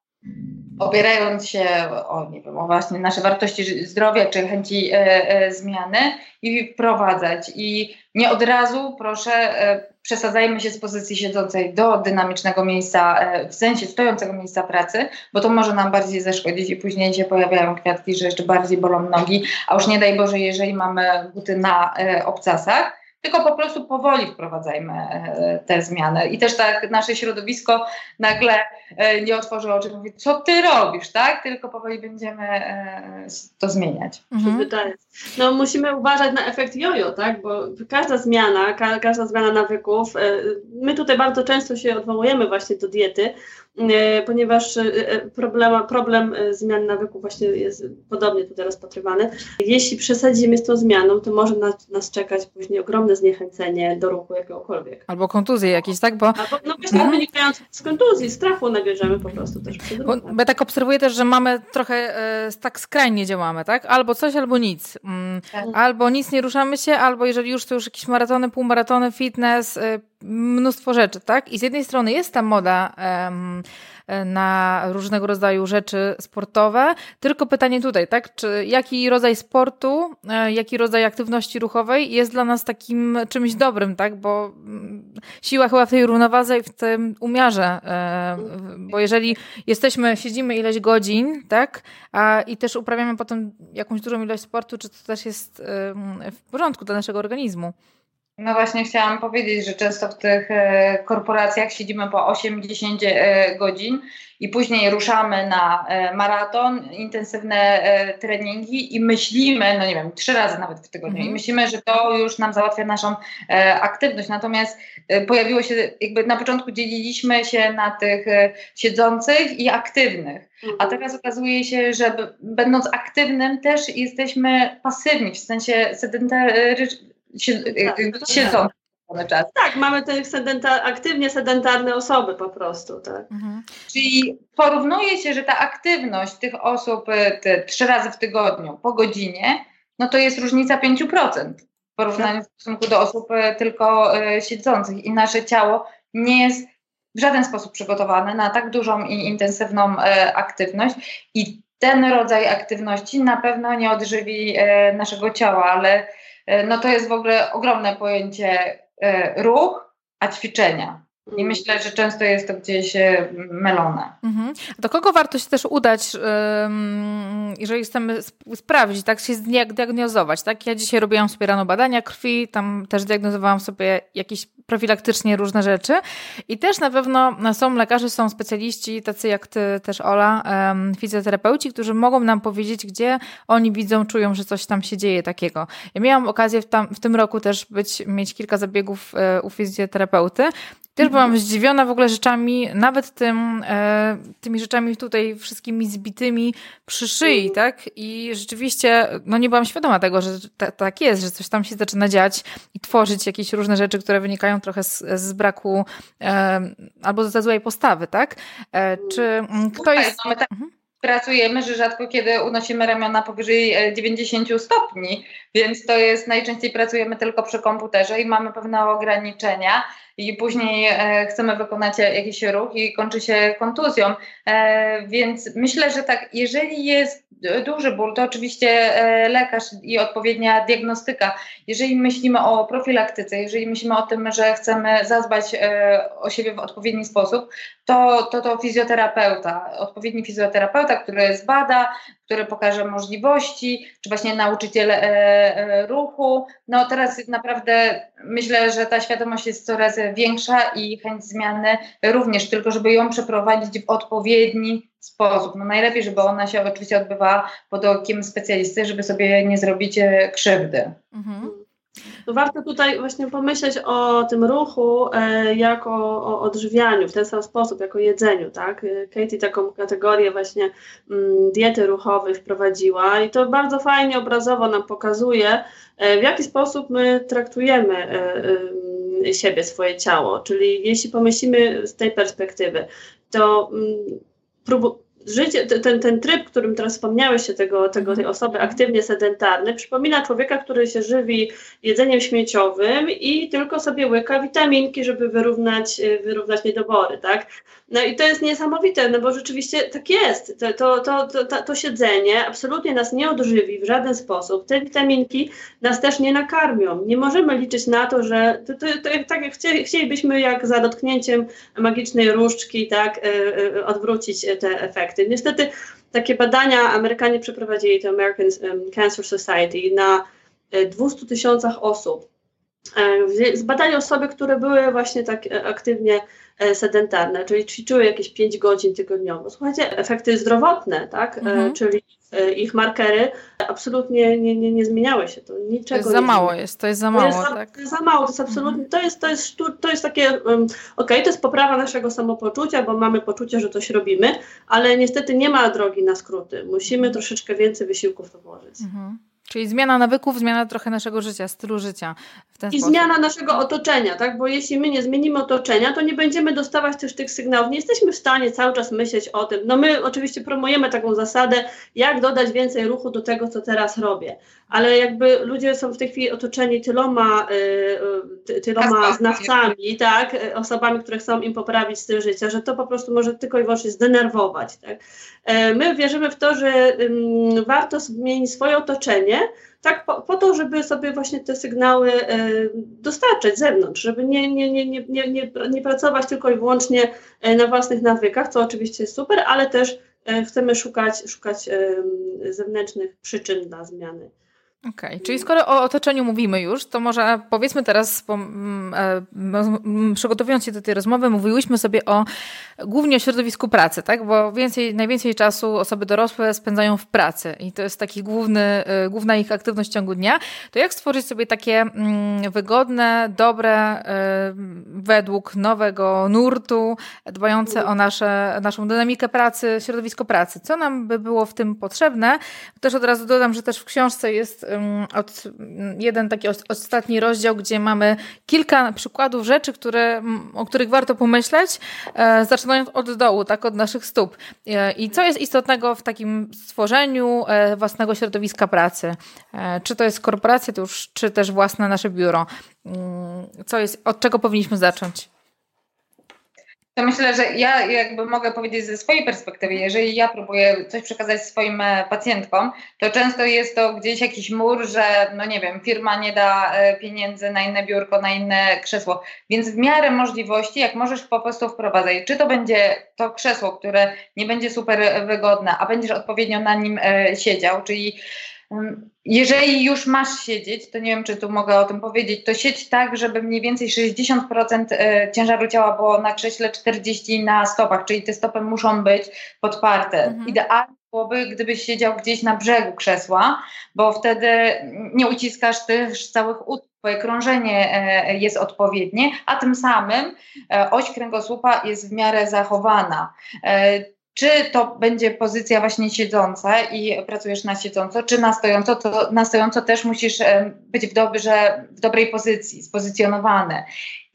C: opierając się o, nie wiem, o właśnie nasze wartości zdrowia czy chęci e, e, zmiany i wprowadzać. I nie od razu, proszę, e, przesadzajmy się z pozycji siedzącej do dynamicznego miejsca, e, w sensie stojącego miejsca pracy, bo to może nam bardziej zaszkodzić i później się pojawiają kwiatki, że jeszcze bardziej bolą nogi, a już nie daj Boże, jeżeli mamy buty na e, obcasach, tylko po prostu powoli wprowadzajmy e, te zmiany. I też tak nasze środowisko nagle e, nie otworzy oczy i mówi, co ty robisz, tak? Tylko powoli będziemy e, to zmieniać.
B: Mhm. No musimy uważać na efekt jojo, tak? Bo każda zmiana, każda zmiana nawyków, my tutaj bardzo często się odwołujemy właśnie do diety, ponieważ e, e, problem, problem zmian nawyków właśnie jest podobnie tutaj rozpatrywany. Jeśli przesadzimy z tą zmianą, to może nas, nas czekać później ogromne zniechęcenie do ruchu jakiegokolwiek.
A: Albo kontuzje jakieś, tak? Bo... Albo,
B: no właśnie mhm. wynikające z kontuzji, strachu nabierzemy po prostu też.
A: Bo, bo ja tak obserwuję też, że mamy trochę e, tak skrajnie działamy, tak? Albo coś, albo nic. Mm, tak. Albo nic nie ruszamy się, albo jeżeli już to już jakieś maratony, półmaratony, fitness, e, mnóstwo rzeczy, tak? I z jednej strony jest ta moda na różnego rodzaju rzeczy sportowe, tylko pytanie tutaj, tak? Czy jaki rodzaj sportu, e, jaki rodzaj aktywności ruchowej jest dla nas takim czymś dobrym, tak? Bo mm, siła chyba w tej równowadze i w tym umiarze, e, bo jeżeli jesteśmy, siedzimy ileś godzin, tak? A, I też uprawiamy potem jakąś dużą ilość sportu, czy to też jest w porządku dla naszego organizmu?
C: No właśnie chciałam powiedzieć, że często w tych e, korporacjach siedzimy po 8-10 e, godzin i później ruszamy na e, maraton, intensywne treningi i myślimy, no nie wiem, trzy razy nawet w tygodniu i mhm. myślimy, że to już nam załatwia naszą aktywność. Natomiast pojawiło się, jakby na początku dzieliliśmy się na tych siedzących i aktywnych. A mhm. teraz okazuje się, że będąc aktywnym też jesteśmy pasywni, w sensie sedentarycznym tak, siedzą cały czas.
B: Tak, mamy te sedenta aktywnie sedentarne osoby po prostu. Tak. Mhm.
C: Czyli porównuje się, że ta aktywność tych osób y, te, trzy razy w tygodniu po godzinie, no to jest różnica 5% w porównaniu w stosunku do osób y, tylko y, siedzących i nasze ciało nie jest w żaden sposób przygotowane na tak dużą i intensywną aktywność i ten rodzaj aktywności na pewno nie odżywi naszego ciała, ale E, no to jest w ogóle ogromne pojęcie e, ruch, a ćwiczenia. I mm. myślę, że często jest to gdzieś e, mylone.
A: Mhm. Do kogo warto się też udać, jeżeli chcemy sprawdzić, tak się zdiagnozować? Tak? Ja dzisiaj robiłam sobie rano badania krwi, tam też diagnozowałam sobie jakieś profilaktycznie różne rzeczy. I też na pewno są lekarze, są specjaliści, tacy jak ty też Ola, fizjoterapeuci, którzy mogą nam powiedzieć, gdzie oni widzą, czują, że coś tam się dzieje takiego. Ja miałam okazję w, tam, w tym roku też być, mieć kilka zabiegów e, u fizjoterapeuty też byłam zdziwiona w ogóle rzeczami, nawet tym, e, tymi rzeczami tutaj wszystkimi zbitymi przy szyi, mm. tak? I rzeczywiście, no nie byłam świadoma tego, że tak jest, że coś tam się zaczyna dziać i tworzyć jakieś różne rzeczy, które wynikają trochę z, z braku e, albo ze złej postawy, tak? E, czy mm, kto jest...
C: No tak mhm. pracujemy, że rzadko kiedy unosimy ramiona powyżej 90 e, stopni, więc to jest najczęściej pracujemy tylko przy komputerze i mamy pewne ograniczenia i później e, chcemy wykonać jakiś ruch i kończy się kontuzją. E, więc myślę, że tak, jeżeli jest duży ból, to oczywiście e, lekarz i odpowiednia diagnostyka. Jeżeli myślimy o profilaktyce, jeżeli myślimy o tym, że chcemy zadbać o siebie w odpowiedni sposób, to, to to fizjoterapeuta, odpowiedni fizjoterapeuta, który zbada, który pokaże możliwości, czy właśnie nauczyciel e, e, ruchu. No teraz naprawdę myślę, że ta świadomość jest coraz większa i chęć zmiany również, tylko żeby ją przeprowadzić w odpowiedni sposób. No najlepiej, żeby ona się oczywiście odbywała pod okiem specjalisty, żeby sobie nie zrobić e, krzywdy. Mhm.
B: To warto tutaj właśnie pomyśleć o tym ruchu e, jako o odżywianiu w ten sam sposób, jako jedzeniu, tak? Katie taką kategorię właśnie mm, diety ruchowej wprowadziła i to bardzo fajnie obrazowo nam pokazuje, e, w jaki sposób my traktujemy e, siebie, swoje ciało. Czyli jeśli pomyślimy z tej perspektywy, to mm, próbujemy życie, ten, ten tryb, którym teraz wspomniałeś się, tego, tego, tej osoby aktywnie sedentarnej, przypomina człowieka, który się żywi jedzeniem śmieciowym i tylko sobie łyka witaminki, żeby wyrównać, wyrównać niedobory, tak? No i to jest niesamowite, no bo rzeczywiście tak jest. To, to, to, to, to siedzenie absolutnie nas nie odżywi w żaden sposób. Te witaminki nas też nie nakarmią. Nie możemy liczyć na to, że to, to, to tak jak chcielibyśmy jak za dotknięciem magicznej różdżki tak, e, e, odwrócić te efekty. Niestety takie badania Amerykanie przeprowadzili, to American Cancer Society, na 200 e, tysiącach osób. Zbadali osoby, które były właśnie tak aktywnie E, sedentarne, czyli ćwiczyły jakieś 5 godzin tygodniowo. Słuchajcie, efekty zdrowotne, tak, e, mhm. czyli e, ich markery absolutnie nie, nie, nie zmieniały się. To niczego to
A: jest za mało jest, to jest za mało, to jest,
B: tak? Jest za mało, to jest absolutnie, to jest, to jest, to jest takie, um, okej, okay, to jest poprawa naszego samopoczucia, bo mamy poczucie, że coś robimy, ale niestety nie ma drogi na skróty. Musimy troszeczkę więcej wysiłków to włożyć. Mhm.
A: Czyli zmiana nawyków, zmiana trochę naszego życia, stylu życia.
B: I sposób. zmiana naszego otoczenia, tak? Bo jeśli my nie zmienimy otoczenia, to nie będziemy dostawać też tych sygnałów. Nie jesteśmy w stanie cały czas myśleć o tym. No my oczywiście promujemy taką zasadę, jak dodać więcej ruchu do tego, co teraz robię. Ale jakby ludzie są w tej chwili otoczeni tyloma, y, tyloma znawcami, tak? Osobami, które chcą im poprawić styl życia, że to po prostu może tylko i wyłącznie zdenerwować, tak? E, my wierzymy w to, że warto zmienić swoje otoczenie, tak po, po, to, żeby sobie właśnie te sygnały e, dostarczać z zewnątrz, żeby nie, nie, nie, nie, nie, nie, nie pracować tylko i wyłącznie e, na własnych nawykach, co oczywiście jest super, ale też chcemy szukać, szukać zewnętrznych przyczyn dla zmiany.
A: Okej, okay. czyli skoro o otoczeniu mówimy już, to może powiedzmy teraz, po, m, m, przygotowując się do tej rozmowy, mówiłyśmy sobie o głównie o środowisku pracy, tak? Bo więcej, najwięcej czasu osoby dorosłe spędzają w pracy i to jest taki główny, y, główna ich aktywność w ciągu dnia. To jak stworzyć sobie takie mm, wygodne, dobre, y, według nowego nurtu, dbające o nasze, naszą dynamikę pracy, środowisko pracy? Co nam by było w tym potrzebne? Też od razu dodam, że też w książce jest od, jeden taki ostatni rozdział, gdzie mamy kilka przykładów rzeczy, które, o których warto pomyśleć, e, zaczynając od dołu, tak, od naszych stóp. E, I co jest istotnego w takim stworzeniu e, własnego środowiska pracy? Czy to jest korporacja, czy też własne nasze biuro? Mm, co jest, od czego powinniśmy zacząć?
C: To myślę, że ja jakby mogę powiedzieć ze swojej perspektywy, jeżeli ja próbuję coś przekazać swoim e, pacjentkom, to często jest to gdzieś jakiś mur, że no nie wiem, firma nie da e, pieniędzy na inne biurko, na inne krzesło, więc w miarę możliwości, jak możesz po prostu wprowadzać, czy to będzie to krzesło, które nie będzie super wygodne, a będziesz odpowiednio na nim e, siedział, czyli jeżeli już masz siedzieć, to nie wiem, czy tu mogę o tym powiedzieć, to siedź tak, żeby mniej więcej 60% e, ciężaru ciała było na krześle, 40% na stopach, czyli te stopy muszą być podparte. Mhm. Idealnie byłoby, gdybyś siedział gdzieś na brzegu krzesła, bo wtedy nie uciskasz też całych ud, twoje krążenie e, jest odpowiednie, a tym samym e, oś kręgosłupa jest w miarę zachowana. Czy to będzie pozycja właśnie siedząca i pracujesz na siedząco, czy na stojąco, to na stojąco też musisz być w, dobrze, w dobrej pozycji, spozycjonowane.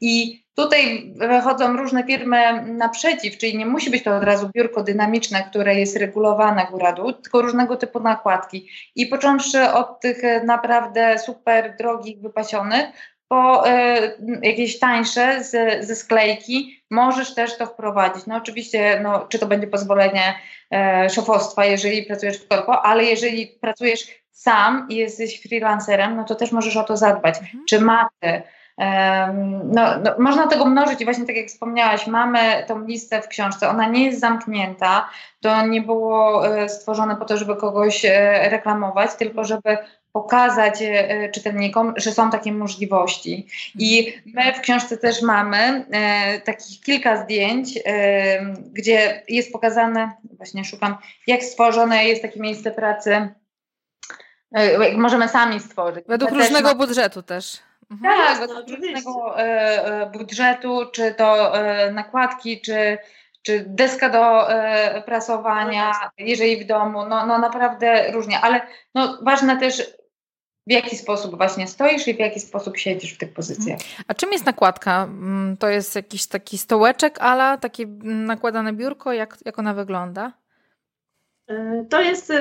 C: I tutaj wychodzą różne firmy naprzeciw, czyli nie musi być to od razu biurko dynamiczne, które jest regulowane góra-dół, tylko różnego typu nakładki. I począwszy od tych naprawdę super drogich, wypasionych, po e, jakieś tańsze z, ze sklejki, możesz też to wprowadzić. No oczywiście, no, czy to będzie pozwolenie e, szefostwa, jeżeli pracujesz w korpo, ale jeżeli pracujesz sam i jesteś freelancerem, no to też możesz o to zadbać. Mhm. Czy maty, no, no, można tego mnożyć i właśnie tak jak wspomniałaś, mamy tą listę w książce, ona nie jest zamknięta, to nie było e, stworzone po to, żeby kogoś e, reklamować, tylko żeby pokazać e, czytelnikom, że są takie możliwości. I my w książce też mamy e, takich kilka zdjęć, e, gdzie jest pokazane, właśnie szukam, jak stworzone jest takie miejsce pracy, jak możemy sami stworzyć.
A: Według różnego budżetu też.
C: Mhm. Tak, według różnego budżetu, czy to nakładki, czy czy deska do e, prasowania, jeżeli w domu, no, no naprawdę różnie, ale no, ważne też w jaki sposób właśnie stoisz i w jaki sposób siedzisz w tych pozycjach.
A: A czym jest nakładka? Mm, to jest jakiś taki stołeczek, ale takie nakładane biurko, jak, jak ona wygląda?
B: E, to jest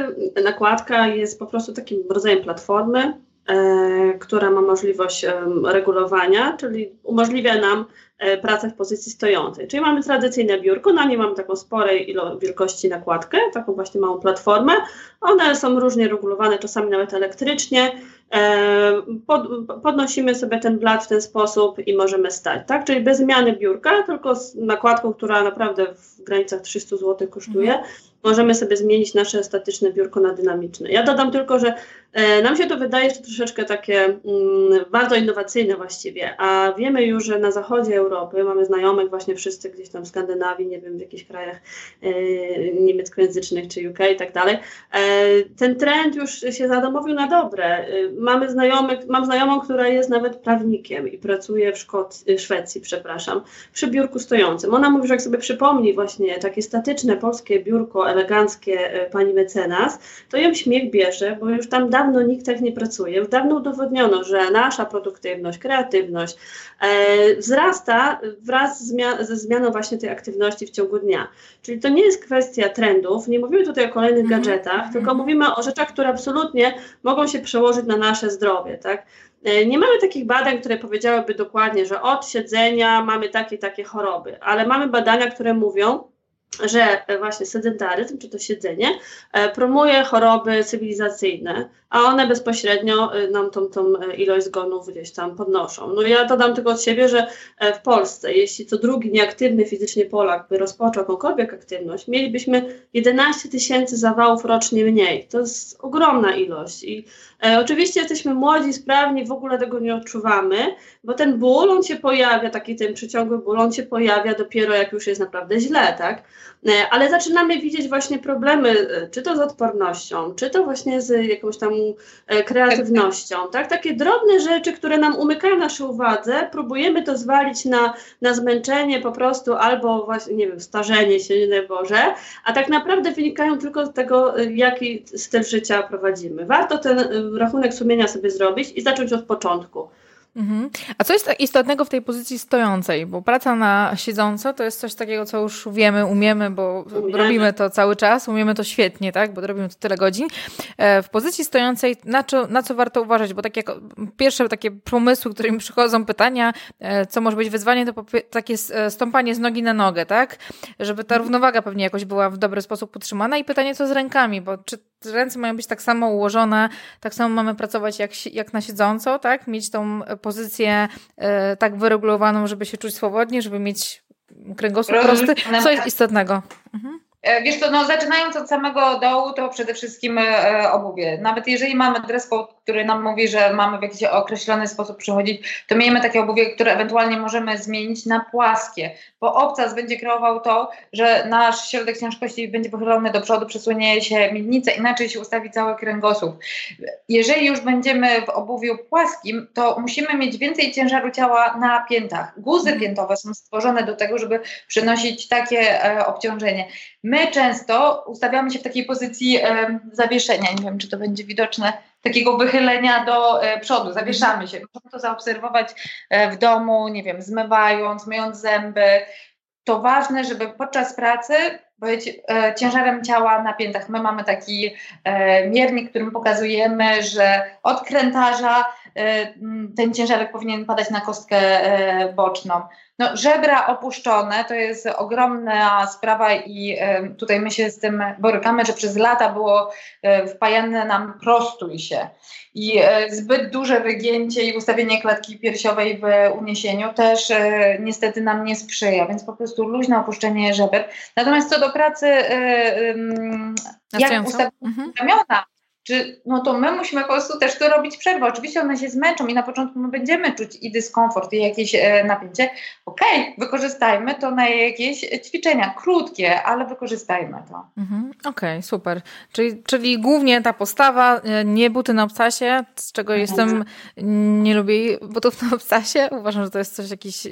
B: nakładka, jest po prostu takim rodzajem platformy, e, która ma możliwość regulowania, czyli umożliwia nam pracę w pozycji stojącej. Czyli mamy tradycyjne biurko, na nie mamy taką sporej ilo- wielkości nakładkę, taką właśnie małą platformę. One są różnie regulowane, czasami nawet elektrycznie. E, pod, podnosimy sobie ten blat w ten sposób i możemy stać, tak? Czyli bez zmiany biurka, tylko z nakładką, która naprawdę w granicach 300 zł kosztuje, mhm możemy sobie zmienić nasze statyczne biurko na dynamiczne. Ja dodam tylko, że e, nam się to wydaje jeszcze troszeczkę takie mm, bardzo innowacyjne właściwie, a wiemy już, że na zachodzie Europy mamy znajomych właśnie wszyscy gdzieś tam w Skandynawii, nie wiem, w jakichś krajach e, niemieckojęzycznych czy UK i tak dalej. E, ten trend już się zadomowił na dobre. E, mamy znajomych, mam znajomą, która jest nawet prawnikiem i pracuje w Szkoc- Szwecji, przepraszam, przy biurku stojącym. Ona mówi, że jak sobie przypomni właśnie takie statyczne polskie biurko eleganckie e, pani mecenas, to ją śmiech bierze, bo już tam dawno dawno nikt tak nie pracuje. Już dawno udowodniono, że nasza produktywność, kreatywność e, wzrasta wraz ze zmianą właśnie tej aktywności w ciągu dnia. Czyli to nie jest kwestia trendów, nie mówimy tutaj o kolejnych mm -hmm. gadżetach, tylko mhm. mówimy o rzeczach, które absolutnie mogą się przełożyć na nasze zdrowie. Tak? E, nie mamy takich badań, które powiedziałyby dokładnie, że od siedzenia mamy takie takie choroby, ale mamy badania, które mówią, że właśnie sedentaryzm, czy to siedzenie, e, promuje choroby cywilizacyjne, a one bezpośrednio e, nam tą, tą e, ilość zgonów gdzieś tam podnoszą. No ja dodam tylko od siebie, że w Polsce, jeśli co drugi nieaktywny fizycznie Polak by rozpoczął jakąkolwiek aktywność, mielibyśmy 11 tysięcy zawałów rocznie mniej. To jest ogromna ilość i e, oczywiście jesteśmy młodzi, sprawni, w ogóle tego nie odczuwamy, bo ten ból, on się pojawia, taki ten przyciągły ból, on się pojawia dopiero jak już jest naprawdę źle, tak? E, ale zaczynamy widzieć właśnie problemy, e, czy to z odpornością, czy to właśnie z jakąś tam e, kreatywnością, tak? Takie drobne rzeczy, które nam umykają naszej uwadze, próbujemy to zwalić na, na zmęczenie po prostu albo właśnie, nie wiem, starzenie się, nie Boże, a tak naprawdę wynikają tylko z tego, jaki styl życia prowadzimy. Warto ten rachunek sumienia sobie zrobić i zacząć od początku.
A: Mhm. A co jest istotnego w tej pozycji stojącej? Bo praca na siedząco to jest coś takiego, co już wiemy, umiemy, bo umiemy. robimy to cały czas, umiemy to świetnie, tak? Bo robimy to tyle godzin. E, w pozycji stojącej na co, na co warto uważać? Bo tak jak pierwsze takie pomysły, które mi przychodzą, pytania, e, co może być wyzwanie, to takie e, stąpanie z nogi na nogę, tak? Żeby ta równowaga pewnie jakoś była w dobry sposób utrzymana. I pytanie, co z rękami? Bo czy ręce mają być tak samo ułożone, tak samo mamy pracować jak, jak na siedząco, tak? Mieć tą pozycję e, tak wyregulowaną, żeby się czuć swobodnie, żeby mieć kręgosłup prosty. Co jest istotnego? Mhm.
C: E, wiesz co, no zaczynając od samego dołu, to przede wszystkim e, obuwie. Nawet jeżeli mamy dress code, który nam mówi, że mamy w jakiś określony sposób przychodzić, to miejmy takie obuwie, które ewentualnie możemy zmienić na płaskie, bo obcas będzie kreował to, że nasz środek ciężkości będzie pochylony do przodu, przesunie się miednica, inaczej się ustawi cały kręgosłup. Jeżeli już będziemy w obuwiu płaskim, to musimy mieć więcej ciężaru ciała na piętach. Guzy mhm. piętowe są stworzone do tego, żeby przynosić takie e, obciążenie. My często ustawiamy się w takiej pozycji e, zawieszenia, nie wiem, czy to będzie widoczne, takiego wychylenia do e, przodu, zawieszamy się. Możemy to zaobserwować e, w domu, nie wiem, zmywając, myjąc zęby. To ważne, żeby podczas pracy być e, ciężarem ciała na piętach. My mamy taki e, miernik, którym pokazujemy, że od krętarza ten ciężarek powinien padać na kostkę e, boczną. No, żebra opuszczone to jest ogromna sprawa i e, tutaj my się z tym borykamy, że przez lata było e, wpajane nam prostuj się. I e, zbyt duże wygięcie i ustawienie klatki piersiowej w uniesieniu też niestety nam nie sprzyja, więc po prostu luźne opuszczenie żeber. Natomiast co do pracy, jak ustawić mhm. ramiona, czy no to my musimy po prostu też to robić przerwę. Oczywiście one się zmęczą i na początku my będziemy czuć i dyskomfort, i jakieś e, napięcie. Okej, okay, wykorzystajmy to na jakieś ćwiczenia, krótkie, ale wykorzystajmy to.
A: Mhm, Okej, okay, super. Czyli, czyli głównie ta postawa, e, nie buty na obcasie, z czego mhm. jestem, nie lubię butów na obcasie. [LAUGHS] Uważam, że to jest coś jakiś, e,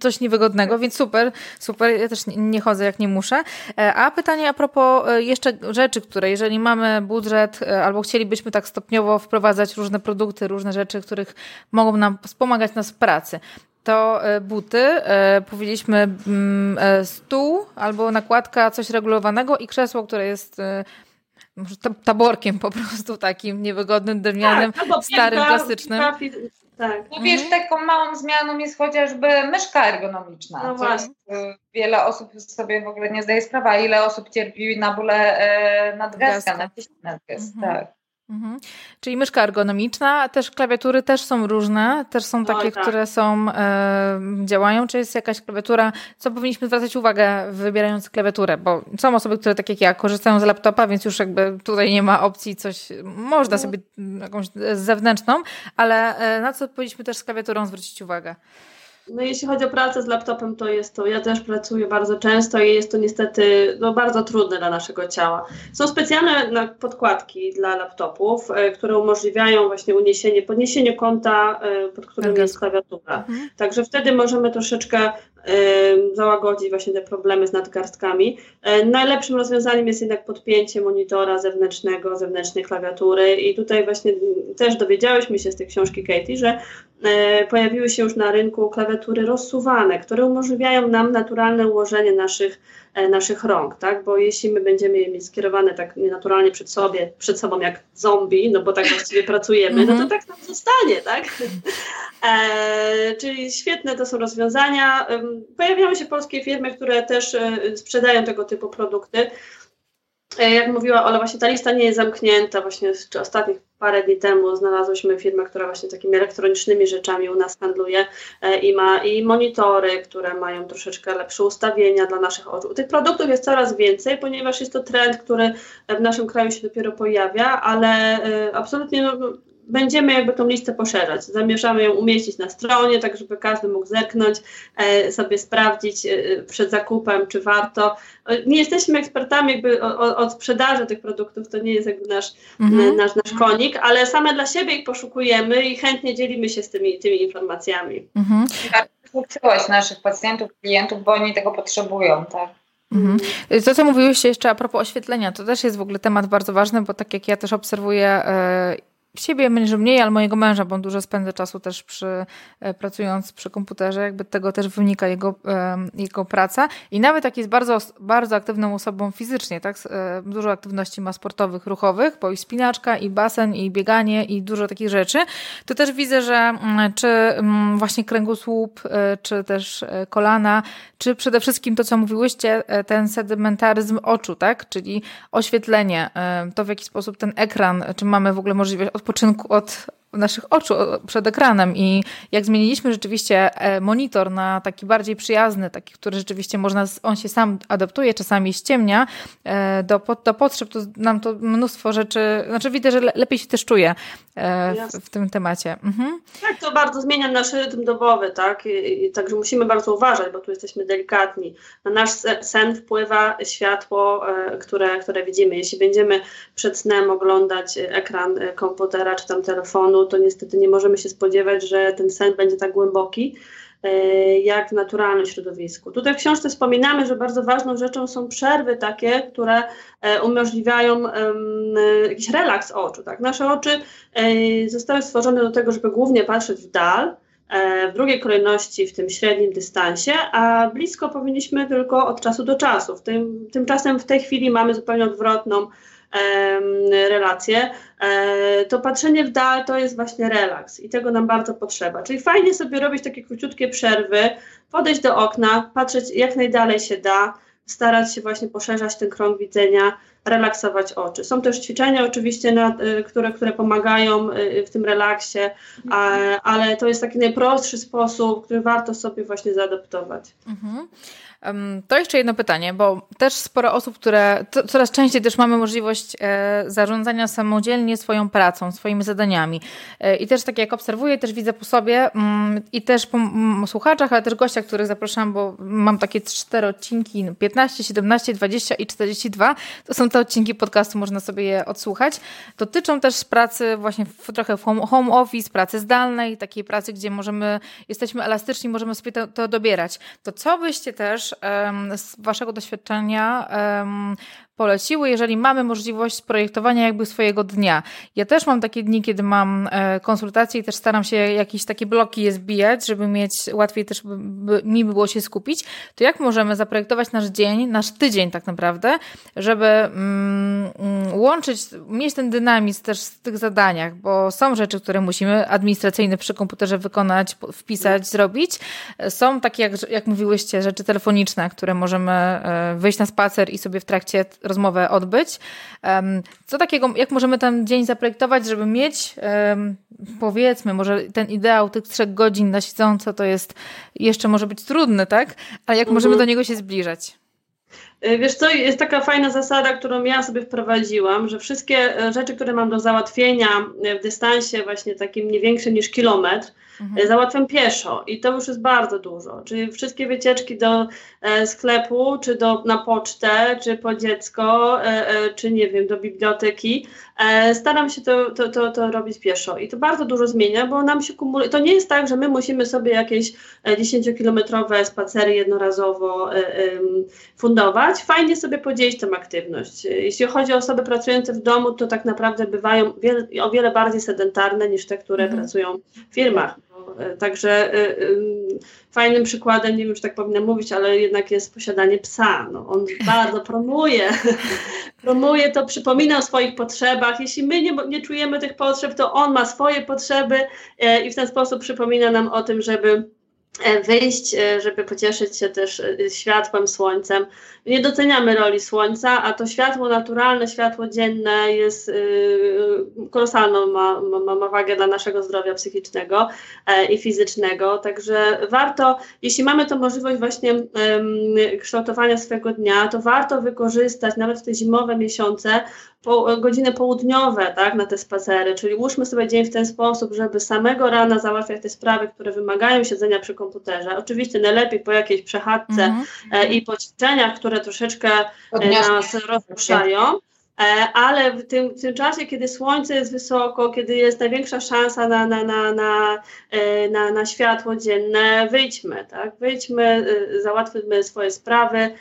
A: coś niewygodnego, więc super, super. Ja też nie, chodzę jak nie muszę. E, a pytanie a propos jeszcze rzeczy, które jeżeli mamy budżet E, albo chcielibyśmy tak stopniowo wprowadzać różne produkty, różne rzeczy, których mogą nam wspomagać nas w pracy. To e, buty, e, powiedzieliśmy mm, stół albo nakładka, coś regulowanego i krzesło, które jest może taborkiem po prostu takim niewygodnym, drewnianym, tak, starym, klasycznym.
C: Tak. No wiesz, mhm. taką małą zmianą jest chociażby myszka ergonomiczna. No właśnie. Wiele osób sobie w ogóle nie zdaje sprawy, ile osób cierpi na bóle e, nadgarstka, nadgarstka, mhm. tak.
A: Mhm. Czyli myszka ergonomiczna, też klawiatury też są różne, też są takie, tak. które są, e, działają. Czy jest jakaś klawiatura, co powinniśmy zwracać uwagę wybierając klawiaturę? Bo są osoby, które tak jak ja korzystają z laptopa, więc już jakby tutaj nie ma opcji coś, można no. sobie jakąś zewnętrzną, ale e, na co powinniśmy też z klawiaturą zwrócić uwagę?
B: No jeśli chodzi o pracę z laptopem, to jest to, ja też pracuję bardzo często i jest to niestety no, bardzo trudne dla naszego ciała. Są specjalne podkładki dla laptopów, e, które umożliwiają właśnie uniesienie, podniesienie kąta, e, pod którym jest klawiatura. Mhm. Także wtedy możemy troszeczkę załagodzić właśnie te problemy z nadgarstkami. Najlepszym rozwiązaniem jest jednak podpięcie monitora zewnętrznego, zewnętrznej klawiatury i tutaj właśnie też dowiedziałyśmy się z tej książki Katie, że pojawiły się już na rynku klawiatury rozsuwane, które umożliwiają nam naturalne ułożenie naszych E, naszych rąk, tak? Bo jeśli my będziemy je mieć skierowane tak nienaturalnie przed sobie, przed sobą jak zombie, no bo tak właściwie pracujemy, no to mhm. tak nam zostanie, tak? E, czyli świetne to są rozwiązania. Pojawiają się polskie firmy, które też e, sprzedają tego typu produkty. E, jak mówiła Ola, właśnie ta lista nie jest zamknięta. Właśnie czy ostatnich parę dni temu znalazłyśmy firmę, która właśnie takimi elektronicznymi rzeczami u nas handluje e, i ma i monitory, które mają troszeczkę lepsze ustawienia dla naszych oczu. Tych produktów jest coraz więcej, ponieważ jest to trend, który w naszym kraju się dopiero pojawia, ale e, absolutnie no, będziemy jakby tą listę poszerzać. Zamierzamy ją umieścić na stronie, tak żeby każdy mógł zerknąć, e, sobie sprawdzić e, przed zakupem, czy warto. E, nie jesteśmy ekspertami jakby od sprzedaży tych produktów, to nie jest jakby nasz, mhm. nasz, nasz konik, ale same dla siebie ich poszukujemy i chętnie dzielimy się z tymi, tymi informacjami.
C: Mhm. Uczyłaś naszych pacjentów, klientów, bo oni tego potrzebują, tak?
A: Mhm. To, co mówiłyście jeszcze a propos oświetlenia, to też jest w ogóle temat bardzo ważny, bo tak jak ja też obserwuję siebie może mniej, ale mojego męża, bo on dużo spędza czasu też przy, e, pracując przy komputerze, jakby tego też wynika jego, jego praca. I nawet jak jest bardzo, bardzo aktywną osobą fizycznie, tak, e, dużo aktywności ma sportowych, ruchowych, bo i spinaczka, i basen, i bieganie, i dużo takich rzeczy, to też widzę, że mm, czy mm, właśnie kręgosłup, e, czy też kolana, czy przede wszystkim to, co mówiłyście, ten sedimentaryzm oczu, tak, czyli oświetlenie, to w jaki sposób ten ekran, czy mamy w ogóle możliwość odpoczynku od naszych oczu przed ekranem i jak zmieniliśmy rzeczywiście e, monitor na taki bardziej przyjazny, taki, który rzeczywiście można, on się sam adaptuje, czasami ściemnia e, do, do potrzeb, to nam to mnóstwo rzeczy, znaczy widzę, że lepiej się też czuję e, w, w tym temacie. Mhm.
B: Tak, to bardzo zmienia nasz rytm dobowy, tak, I, i, także musimy bardzo uważać, bo tu jesteśmy delikatni. Na nasz sen wpływa światło, które, które widzimy. Jeśli będziemy przed snem oglądać ekran komputera czy tam telefonu, to niestety nie możemy się spodziewać, że ten sen będzie tak głęboki e, jak w naturalnym środowisku. Tutaj w książce wspominamy, że bardzo ważną rzeczą są przerwy takie, które e, umożliwiają jakiś relaks oczu. Tak? Nasze oczy e, zostały stworzone do tego, żeby głównie patrzeć w dal, w drugiej kolejności w tym średnim dystansie, a blisko powinniśmy tylko od czasu do czasu. Tym, tymczasem w tej chwili mamy zupełnie odwrotną relacje, e, to patrzenie w dal to jest właśnie relaks i tego nam bardzo potrzeba. Czyli fajnie sobie robić takie króciutkie przerwy, podejść do okna, patrzeć jak najdalej się da, starać się właśnie poszerzać ten krąg widzenia, relaksować oczy. Są też ćwiczenia oczywiście, na, e, które, które pomagają e, w tym relaksie, ale to jest taki najprostszy sposób, który warto sobie właśnie zaadoptować. Mhm.
A: To jeszcze jedno pytanie, bo też sporo osób, które coraz częściej też mamy możliwość e, zarządzania samodzielnie swoją pracą, swoimi zadaniami. E, I też tak jak obserwuję, też widzę po sobie mm, i też po słuchaczach, ale też gościach, których zapraszam, bo mam takie cztery odcinki, 15, 17, 20 i 42. To są te odcinki podcastu, można sobie je odsłuchać. Dotyczą też pracy właśnie w, trochę w home, home office, pracy zdalnej, takiej pracy, gdzie możemy, jesteśmy elastyczni, możemy sobie to, to dobierać. To co byście też z Waszego doświadczenia poleciły, jeżeli mamy możliwość projektowania jakby swojego dnia. Ja też mam takie dni, kiedy mam e, konsultacje i też staram się jakieś takie bloki je zbijać, żeby mieć łatwiej też by, by, mi było się skupić. To jak możemy zaprojektować nasz dzień, nasz tydzień tak naprawdę, żeby mm, mm, łączyć, mieć ten dynamizm też w tych zadaniach, bo są rzeczy, które musimy administracyjne przy komputerze wykonać, wpisać, zrobić. Są takie, jak, jak mówiłyście, rzeczy telefoniczne, które możemy e, wyjść na spacer i sobie w trakcie rozmowę odbyć. Co takiego, jak możemy ten dzień zaprojektować, żeby mieć, powiedzmy, może ten ideał tych trzech godzin na siedząco to jest jeszcze może być trudny, tak? Ale jak mhm. możemy do niego się zbliżać?
B: E, wiesz co, jest taka fajna zasada, którą ja sobie wprowadziłam, że wszystkie e, rzeczy, które mam do załatwienia w dystansie właśnie takim nie większym niż kilometr, mhm. załatwiam pieszo i to już jest bardzo dużo. Czyli wszystkie wycieczki do sklepu, czy do, na pocztę, czy po dziecko, czy nie wiem, do biblioteki, staram się to, to, to, to robić pieszo i to bardzo dużo zmienia, bo nam się kumuluje. To nie jest tak, że my musimy sobie jakieś 10-kilometrowe spacery jednorazowo fundować. Fajnie sobie podzielić tę aktywność. Jeśli chodzi o osoby pracujące w domu, to tak naprawdę bywają wiele, o wiele bardziej sedentarne niż te, które mhm. pracują w firmach. E, także y, y, fajnym przykładem, nie wiem, czy tak powinna mówić, ale jednak jest posiadanie psa. No, on [LAUGHS] bardzo promuje, promuje to, przypomina o swoich potrzebach. Jeśli my nie, nie czujemy tych potrzeb, to on ma swoje potrzeby e, i w ten sposób przypomina nam o tym, żeby E, wyjść, e, żeby pocieszyć się też e, światłem, słońcem. Nie doceniamy roli słońca, a to światło naturalne, światło dzienne jest kolosalną, ma, ma, ma wagę dla naszego zdrowia psychicznego i fizycznego. Także warto, jeśli mamy tę możliwość właśnie kształtowania swojego dnia, to warto wykorzystać nawet w te zimowe miesiące po, godziny południowe tak, na te spacery, czyli łóżmy sobie dzień w ten sposób, żeby samego rana załatwiać te sprawy, które wymagają siedzenia przy komputerze. Oczywiście najlepiej po jakiejś przechadzce mm -hmm. i po ćwiczeniach, które troszeczkę e, nas rozruszają. E, ale w tym, w tym czasie, kiedy słońce jest wysoko, kiedy jest największa szansa na, na, na, na, na, na światło dzienne, wyjdźmy, tak? Wyjdźmy, załatwmy swoje sprawy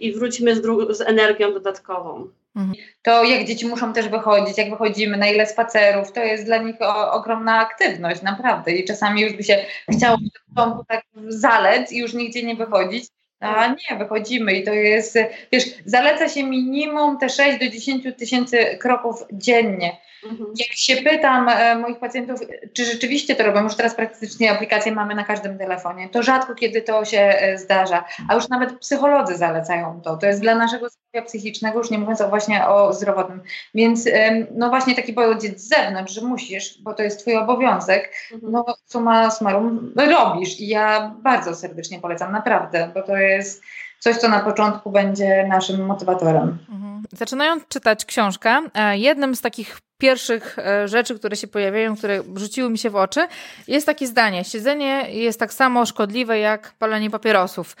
B: i wróćmy z, z energią dodatkową.
C: Mhm. To jak dzieci muszą też wychodzić, jak wychodzimy, na ile spacerów, to jest dla nich o, ogromna aktywność, naprawdę. I czasami już by się chciało w domu tak zalec i już nigdzie nie wychodzić. A nie, wychodzimy i to jest, wiesz, zaleca się minimum te 6 do 10 tysięcy kroków dziennie. Mhm. Jak się pytam e, moich pacjentów, czy rzeczywiście to robią, już teraz praktycznie aplikacje mamy na każdym telefonie, to rzadko kiedy to się e, zdarza, a już nawet psycholodzy zalecają to. To jest dla naszego zdrowia psychicznego, już nie mówiąc o właśnie o zdrowotnym. Więc no właśnie taki bojodziec z zewnątrz, że musisz, bo to jest twój obowiązek, mhm. no suma summarum robisz i ja bardzo serdecznie polecam, naprawdę, bo to jest coś, co na początku będzie naszym motywatorem.
A: Mhm. Zaczynając czytać książkę, e, jednym z takich pierwszych e, rzeczy, które się pojawiają, które rzuciły mi się w oczy, jest takie zdanie: siedzenie jest tak samo szkodliwe jak palenie papierosów.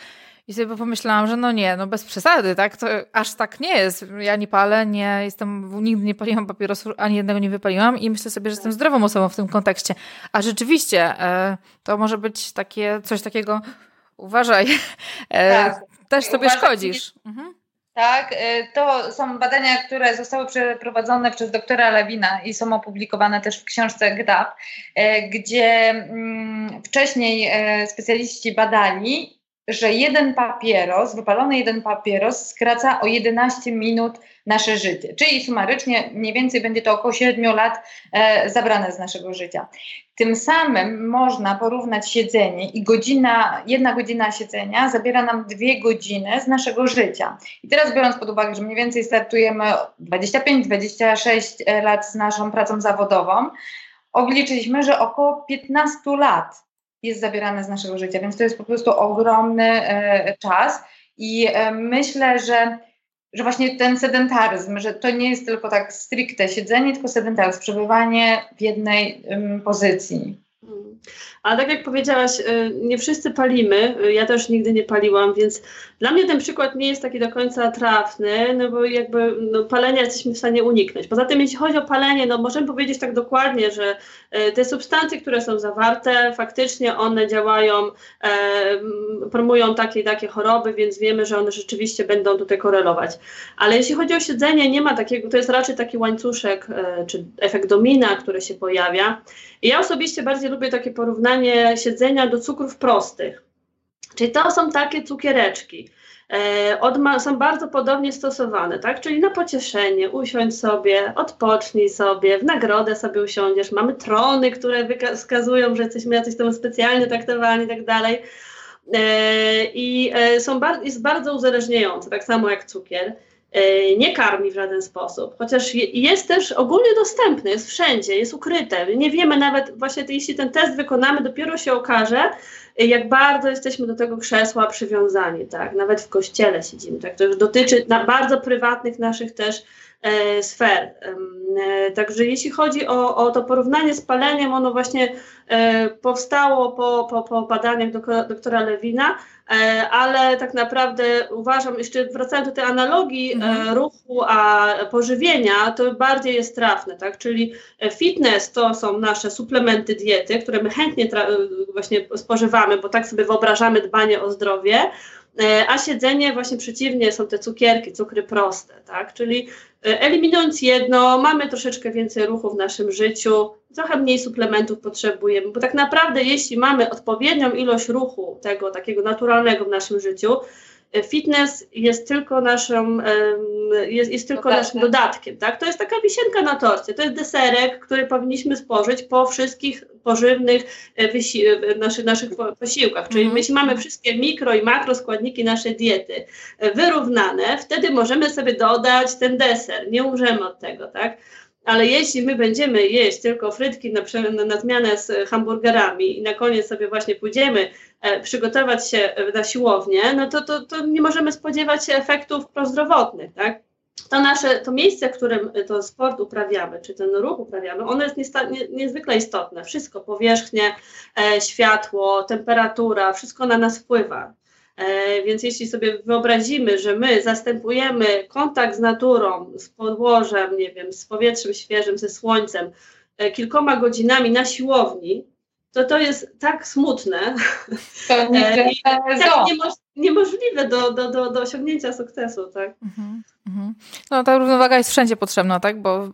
A: I sobie pomyślałam, że no nie, no bez przesady, tak? To aż tak nie jest. Ja nie palę, nie jestem, nigdy nie paliłam papierosów, ani jednego nie wypaliłam i myślę sobie, że jestem zdrową osobą w tym kontekście. A rzeczywiście e, to może być takie, coś takiego, uważaj, [LAUGHS] tak. Też sobie uważaj, szkodzisz. Mhm.
C: Tak, y, to są badania, które zostały przeprowadzone przez doktora Lewina i są opublikowane też w książce GDAP, y, gdzie mm, wcześniej specjaliści badali, że jeden papieros, wypalony jeden papieros skraca o 11 minut nasze życie. Czyli sumarycznie mniej więcej będzie to około 7 lat e, zabrane z naszego życia. Tym samym można porównać siedzenie i godzina, jedna godzina siedzenia zabiera nam dwie godziny z naszego życia. I teraz biorąc pod uwagę, że mniej więcej startujemy 25-26 e, lat z naszą pracą zawodową, obliczyliśmy, że około 15 lat jest zabierane z naszego życia, więc to jest po prostu ogromny e, czas i e, myślę, że że właśnie ten sedentaryzm, że to nie jest tylko tak stricte siedzenie, tylko sedentaryzm, przebywanie w jednej um, pozycji.
B: Ale tak jak powiedziałaś, y, nie wszyscy palimy, y, ja też nigdy nie paliłam, więc dla mnie ten przykład nie jest taki do końca trafny, no bo jakby no, palenia jesteśmy w stanie uniknąć. Poza tym, jeśli chodzi o palenie, no możemy powiedzieć tak dokładnie, że y, te substancje, które są zawarte, faktycznie one działają, e, promują takie i takie choroby, więc wiemy, że one rzeczywiście będą tutaj korelować. Ale jeśli chodzi o siedzenie, nie ma takiego, to jest raczej taki łańcuszek, e, czy efekt domina, który się pojawia. I ja osobiście bardziej lubię takie porównanie siedzenia do cukrów prostych. Czyli to są takie cukiereczki. E, są bardzo podobnie stosowane, tak? Czyli na pocieszenie, usiądź sobie, odpocznij sobie, w nagrodę sobie usiądziesz. Mamy trony, które wskazują, że jesteśmy jacyś tam specjalnie traktowani i tak dalej. E, I e, są bar jest bardzo uzależniające, tak samo jak cukier. E, nie karmi w żaden sposób, chociaż jest też ogólnie dostępny, jest wszędzie, jest ukryte. Nie wiemy nawet, właśnie jeśli ten test wykonamy, dopiero się okaże, jak bardzo jesteśmy do tego krzesła przywiązani, tak? Nawet w kościele siedzimy, tak? To już dotyczy na bardzo prywatnych naszych też sfer. Także jeśli chodzi o, o to porównanie z paleniem, ono właśnie powstało po, po, po badaniach doktora Lewina, E, ale tak naprawdę uważam, jeszcze wracając do tej analogii e, mhm. ruchu a pożywienia, to bardziej jest trafne, tak? Czyli e, fitness to są nasze suplementy diety, które my chętnie właśnie spożywamy, bo tak sobie wyobrażamy dbanie o zdrowie, a siedzenie właśnie przeciwnie są te cukierki, cukry proste, tak? Czyli eliminując jedno, mamy troszeczkę więcej ruchu w naszym życiu, trochę mniej suplementów potrzebujemy, bo tak naprawdę jeśli mamy odpowiednią ilość ruchu, tego takiego naturalnego w naszym życiu, e, fitness jest tylko naszym, jest, jest tylko Dodatne. naszym dodatkiem, tak? To jest taka wisienka na torcie, to jest deserek, który powinniśmy spożyć po wszystkich pożywnych e, wysi- e, naszych, naszych posiłkach, czyli mm. jeśli mamy wszystkie mikro i makro składniki naszej diety wyrównane, wtedy możemy sobie dodać ten deser, nie umrzemy od tego, tak? Ale jeśli my będziemy jeść tylko frytki na, na zmianę z hamburgerami i na koniec sobie właśnie pójdziemy e, przygotować się e, na siłownię, no to, to, to nie możemy spodziewać się efektów prozdrowotnych, tak? To nasze, to miejsce, w którym to sport uprawiamy, czy ten ruch uprawiamy, ono jest niesta, nie, niezwykle istotne. Wszystko, powierzchnie, e, światło, temperatura, wszystko na nas wpływa. E, więc jeśli sobie wyobrazimy, że my zastępujemy kontakt z naturą, z podłożem, nie wiem, z powietrzem świeżym, ze słońcem, e, kilkoma godzinami na siłowni, to to jest tak smutne. To nie, e, tak niemożliwe do, do, do, do osiągnięcia sukcesu. Tak? Mhm.
A: Mhm. No ta równowaga jest wszędzie potrzebna, tak? Bo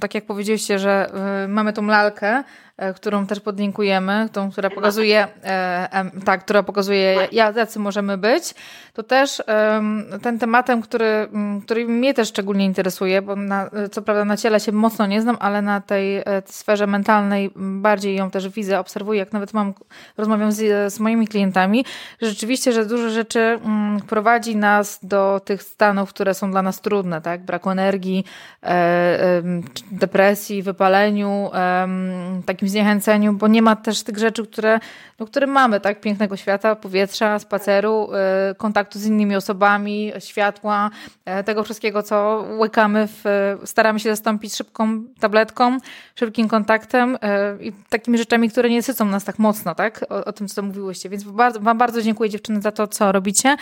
A: tak jak powiedzieliście, że mamy tą lalkę, e, którą też podlinkujemy, tą, która pokazuje, e, tak, która pokazuje, jacy możemy być, to też ten tematem, który, który mnie też szczególnie interesuje, bo na, co prawda na ciele się mocno nie znam, ale na tej e, sferze mentalnej bardziej ją też widzę, obserwuję, jak nawet mam, rozmawiam z, z moimi klientami, rzeczywiście, że dużo rzeczy prowadzi nas do tych stanów, które są dla nas trudne, tak? Braku energii, e, depresji, wypaleniu, takim zniechęceniu, bo nie ma też tych rzeczy, które, no, które mamy, tak? Pięknego świata, powietrza, spaceru, e, kontaktu z innymi osobami, światła, e, tego wszystkiego, co łykamy, w, staramy się zastąpić szybką tabletką, szybkim kontaktem i takimi rzeczami, które nie sycą nas tak mocno, tak? O, o tym, co mówiłyście. Więc bardzo, Wam bardzo dziękuję dziewczyny za to, co robicie,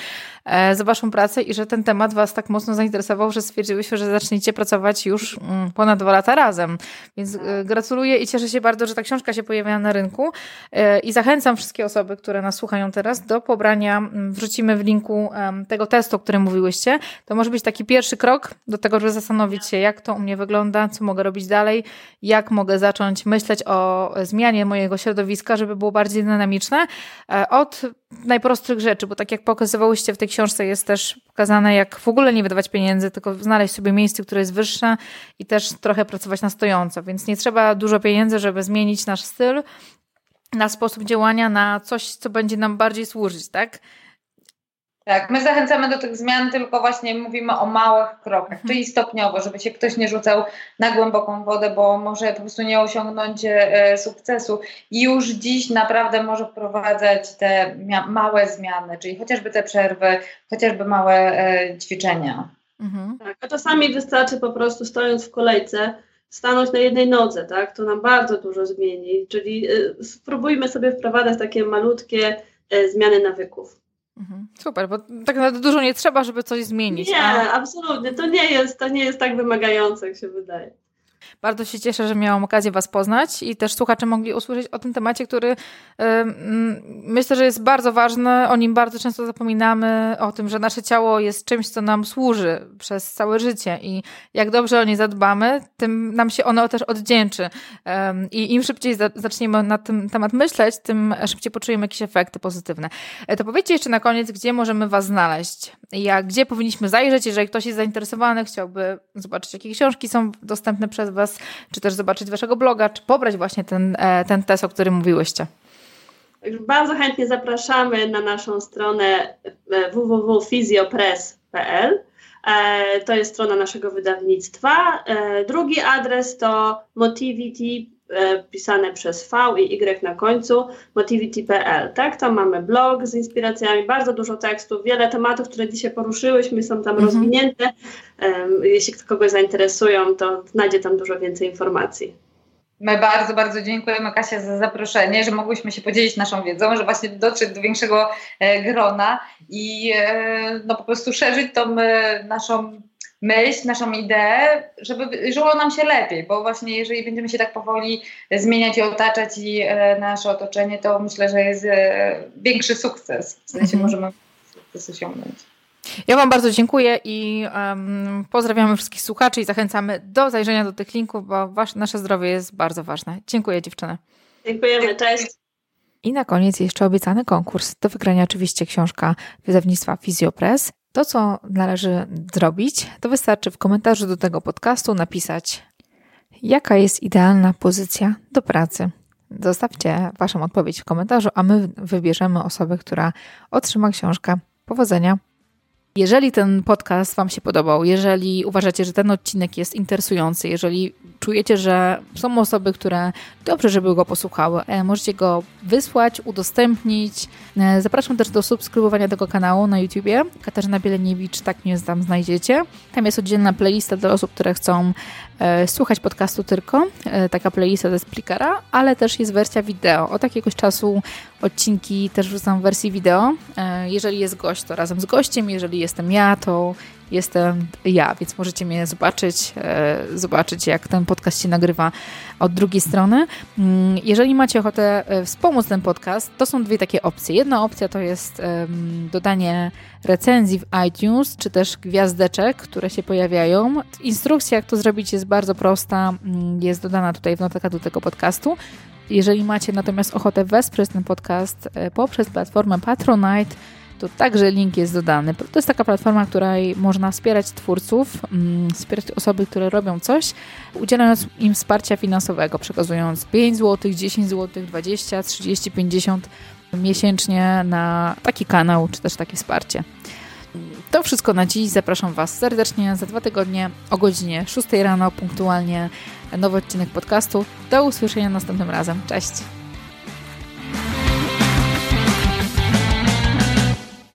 A: za Waszą pracę i że ten temat Was tak mocno zainteresował że stwierdziłyśmy, że zaczniecie pracować już mm, ponad dwa lata razem. Więc y, gratuluję i cieszę się bardzo, że ta książka się pojawia na rynku y, i zachęcam wszystkie osoby, które nas słuchają teraz do pobrania, mm, wrzucimy w linku tego testu, o którym mówiłyście. To może być taki pierwszy krok do tego, żeby zastanowić się, jak to u mnie wygląda, co mogę robić dalej, jak mogę zacząć myśleć o zmianie mojego środowiska, żeby było bardziej dynamiczne. E, od najprostszych rzeczy, bo tak jak pokazywałyście w tej książce jest też pokazane, jak w ogóle nie wydawać pieniędzy, tylko znaleźć sobie miejsce, które jest wyższe i też trochę pracować na stojąco, więc nie trzeba dużo pieniędzy, żeby zmienić nasz styl, na sposób działania, na coś, co będzie nam bardziej służyć, tak?
C: Tak, my zachęcamy do tych zmian, tylko właśnie mówimy o małych krokach, mhm. czyli stopniowo, żeby się ktoś nie rzucał na głęboką wodę, bo może po prostu nie osiągnąć e, sukcesu. I już dziś naprawdę może wprowadzać te małe zmiany, czyli chociażby te przerwy, chociażby małe e, ćwiczenia.
B: Mhm. Tak, a czasami wystarczy po prostu stojąc w kolejce, stanąć na jednej nodze, tak? To nam bardzo dużo zmieni. Czyli spróbujmy sobie wprowadzać takie malutkie zmiany nawyków.
A: Mhm. Super, bo tak naprawdę dużo nie trzeba, żeby coś zmienić.
B: Nie, a... absolutnie. To nie, jest, to nie jest tak wymagające, jak się wydaje.
A: Bardzo się cieszę, że miałam okazję Was poznać i też słuchacze mogli usłyszeć o tym temacie, który myślę, że jest bardzo ważny. O nim bardzo często zapominamy, o tym, że nasze ciało jest czymś, co nam służy przez całe życie i jak dobrze o nie zadbamy, tym nam się ono też oddzięczy. I im szybciej zaczniemy na ten temat myśleć, tym szybciej poczujemy jakieś efekty pozytywne. E, to powiedzcie jeszcze na koniec, gdzie możemy Was znaleźć? Jak, gdzie powinniśmy zajrzeć, jeżeli ktoś jest zainteresowany, chciałby zobaczyć, jakie książki są dostępne przez Was, czy też zobaczyć Waszego bloga, czy pobrać właśnie ten, e, ten test, o którym mówiłyście.
B: Bardzo chętnie zapraszamy na naszą stronę e, www.fizjopress.pl. E, to jest strona naszego wydawnictwa. Drugi adres to motivity e, pisane przez V i Y na końcu, motivity.pl, tak? Tam mamy blog z inspiracjami, bardzo dużo tekstów, wiele tematów, które dzisiaj poruszyłyśmy, są tam mhm. rozwinięte. Jeśli kogoś zainteresują, to znajdzie tam dużo więcej informacji.
C: My bardzo, bardzo dziękujemy Kasia za zaproszenie, że mogłyśmy się podzielić naszą wiedzą, że właśnie dotrzeć do większego e, grona i e, no, po prostu szerzyć tą e, naszą myśl, naszą ideę, żeby żyło nam się lepiej, bo właśnie jeżeli będziemy się tak powoli zmieniać i otaczać i nasze otoczenie, to myślę, że jest większy sukces. W sensie mhm. możemy sukces osiągnąć.
A: Ja Wam bardzo dziękuję i um, pozdrawiamy wszystkich słuchaczy i zachęcamy do zajrzenia do tych linków, bo wasz, nasze zdrowie jest bardzo ważne. Dziękuję dziewczyny.
B: Dziękujemy, cześć.
A: I na koniec jeszcze obiecany konkurs. Do wygrania oczywiście książka wydawnictwa Physiopress. To, co należy zrobić, to wystarczy w komentarzu do tego podcastu napisać, jaka jest idealna pozycja do pracy. Zostawcie Waszą odpowiedź w komentarzu, a my wybierzemy osobę, która otrzyma książkę. Powodzenia! Jeżeli ten podcast Wam się podobał, jeżeli uważacie, że ten odcinek jest interesujący, jeżeli czujecie, że są osoby, które dobrze, żeby go posłuchały, e, możecie go wysłać, udostępnić. E, zapraszam też do subskrybowania tego kanału na YouTubie. Katarzyna Bieleniewicz, tak mnie tam znajdziecie. Tam jest oddzielna playlista dla osób, które chcą e, słuchać podcastu tylko. Taka playlista ze Splickera, ale też jest wersja wideo. Od jakiegoś czasu odcinki też wrzucam w wersji wideo. Jeżeli jest gość, to razem z gościem. Jeżeli jestem ja, to jestem ja, więc możecie mnie zobaczyć, e, zobaczyć jak ten podcast się nagrywa od drugiej strony. Mm, jeżeli macie ochotę e, wspomóc ten podcast, to są dwie takie opcje. Jedna opcja to jest dodanie recenzji w iTunes, czy też gwiazdeczek, które się pojawiają. Instrukcja, jak to zrobić jest bardzo prosta, mm, jest dodana tutaj w notatkach do tego podcastu. Jeżeli macie natomiast ochotę wesprzeć ten podcast e, poprzez platformę Patronite, to także link jest dodany. To jest taka platforma, której można wspierać twórców, mm, wspierać osoby, które robią coś, udzielając im wsparcia finansowego, przekazując 5 zł, 10 zł, 20, 30, 50 miesięcznie na taki kanał, czy też takie wsparcie. To wszystko na dziś. Zapraszam Was serdecznie za dwa tygodnie o godzinie 6 rano punktualnie nowy odcinek podcastu. Do usłyszenia następnym razem. Cześć!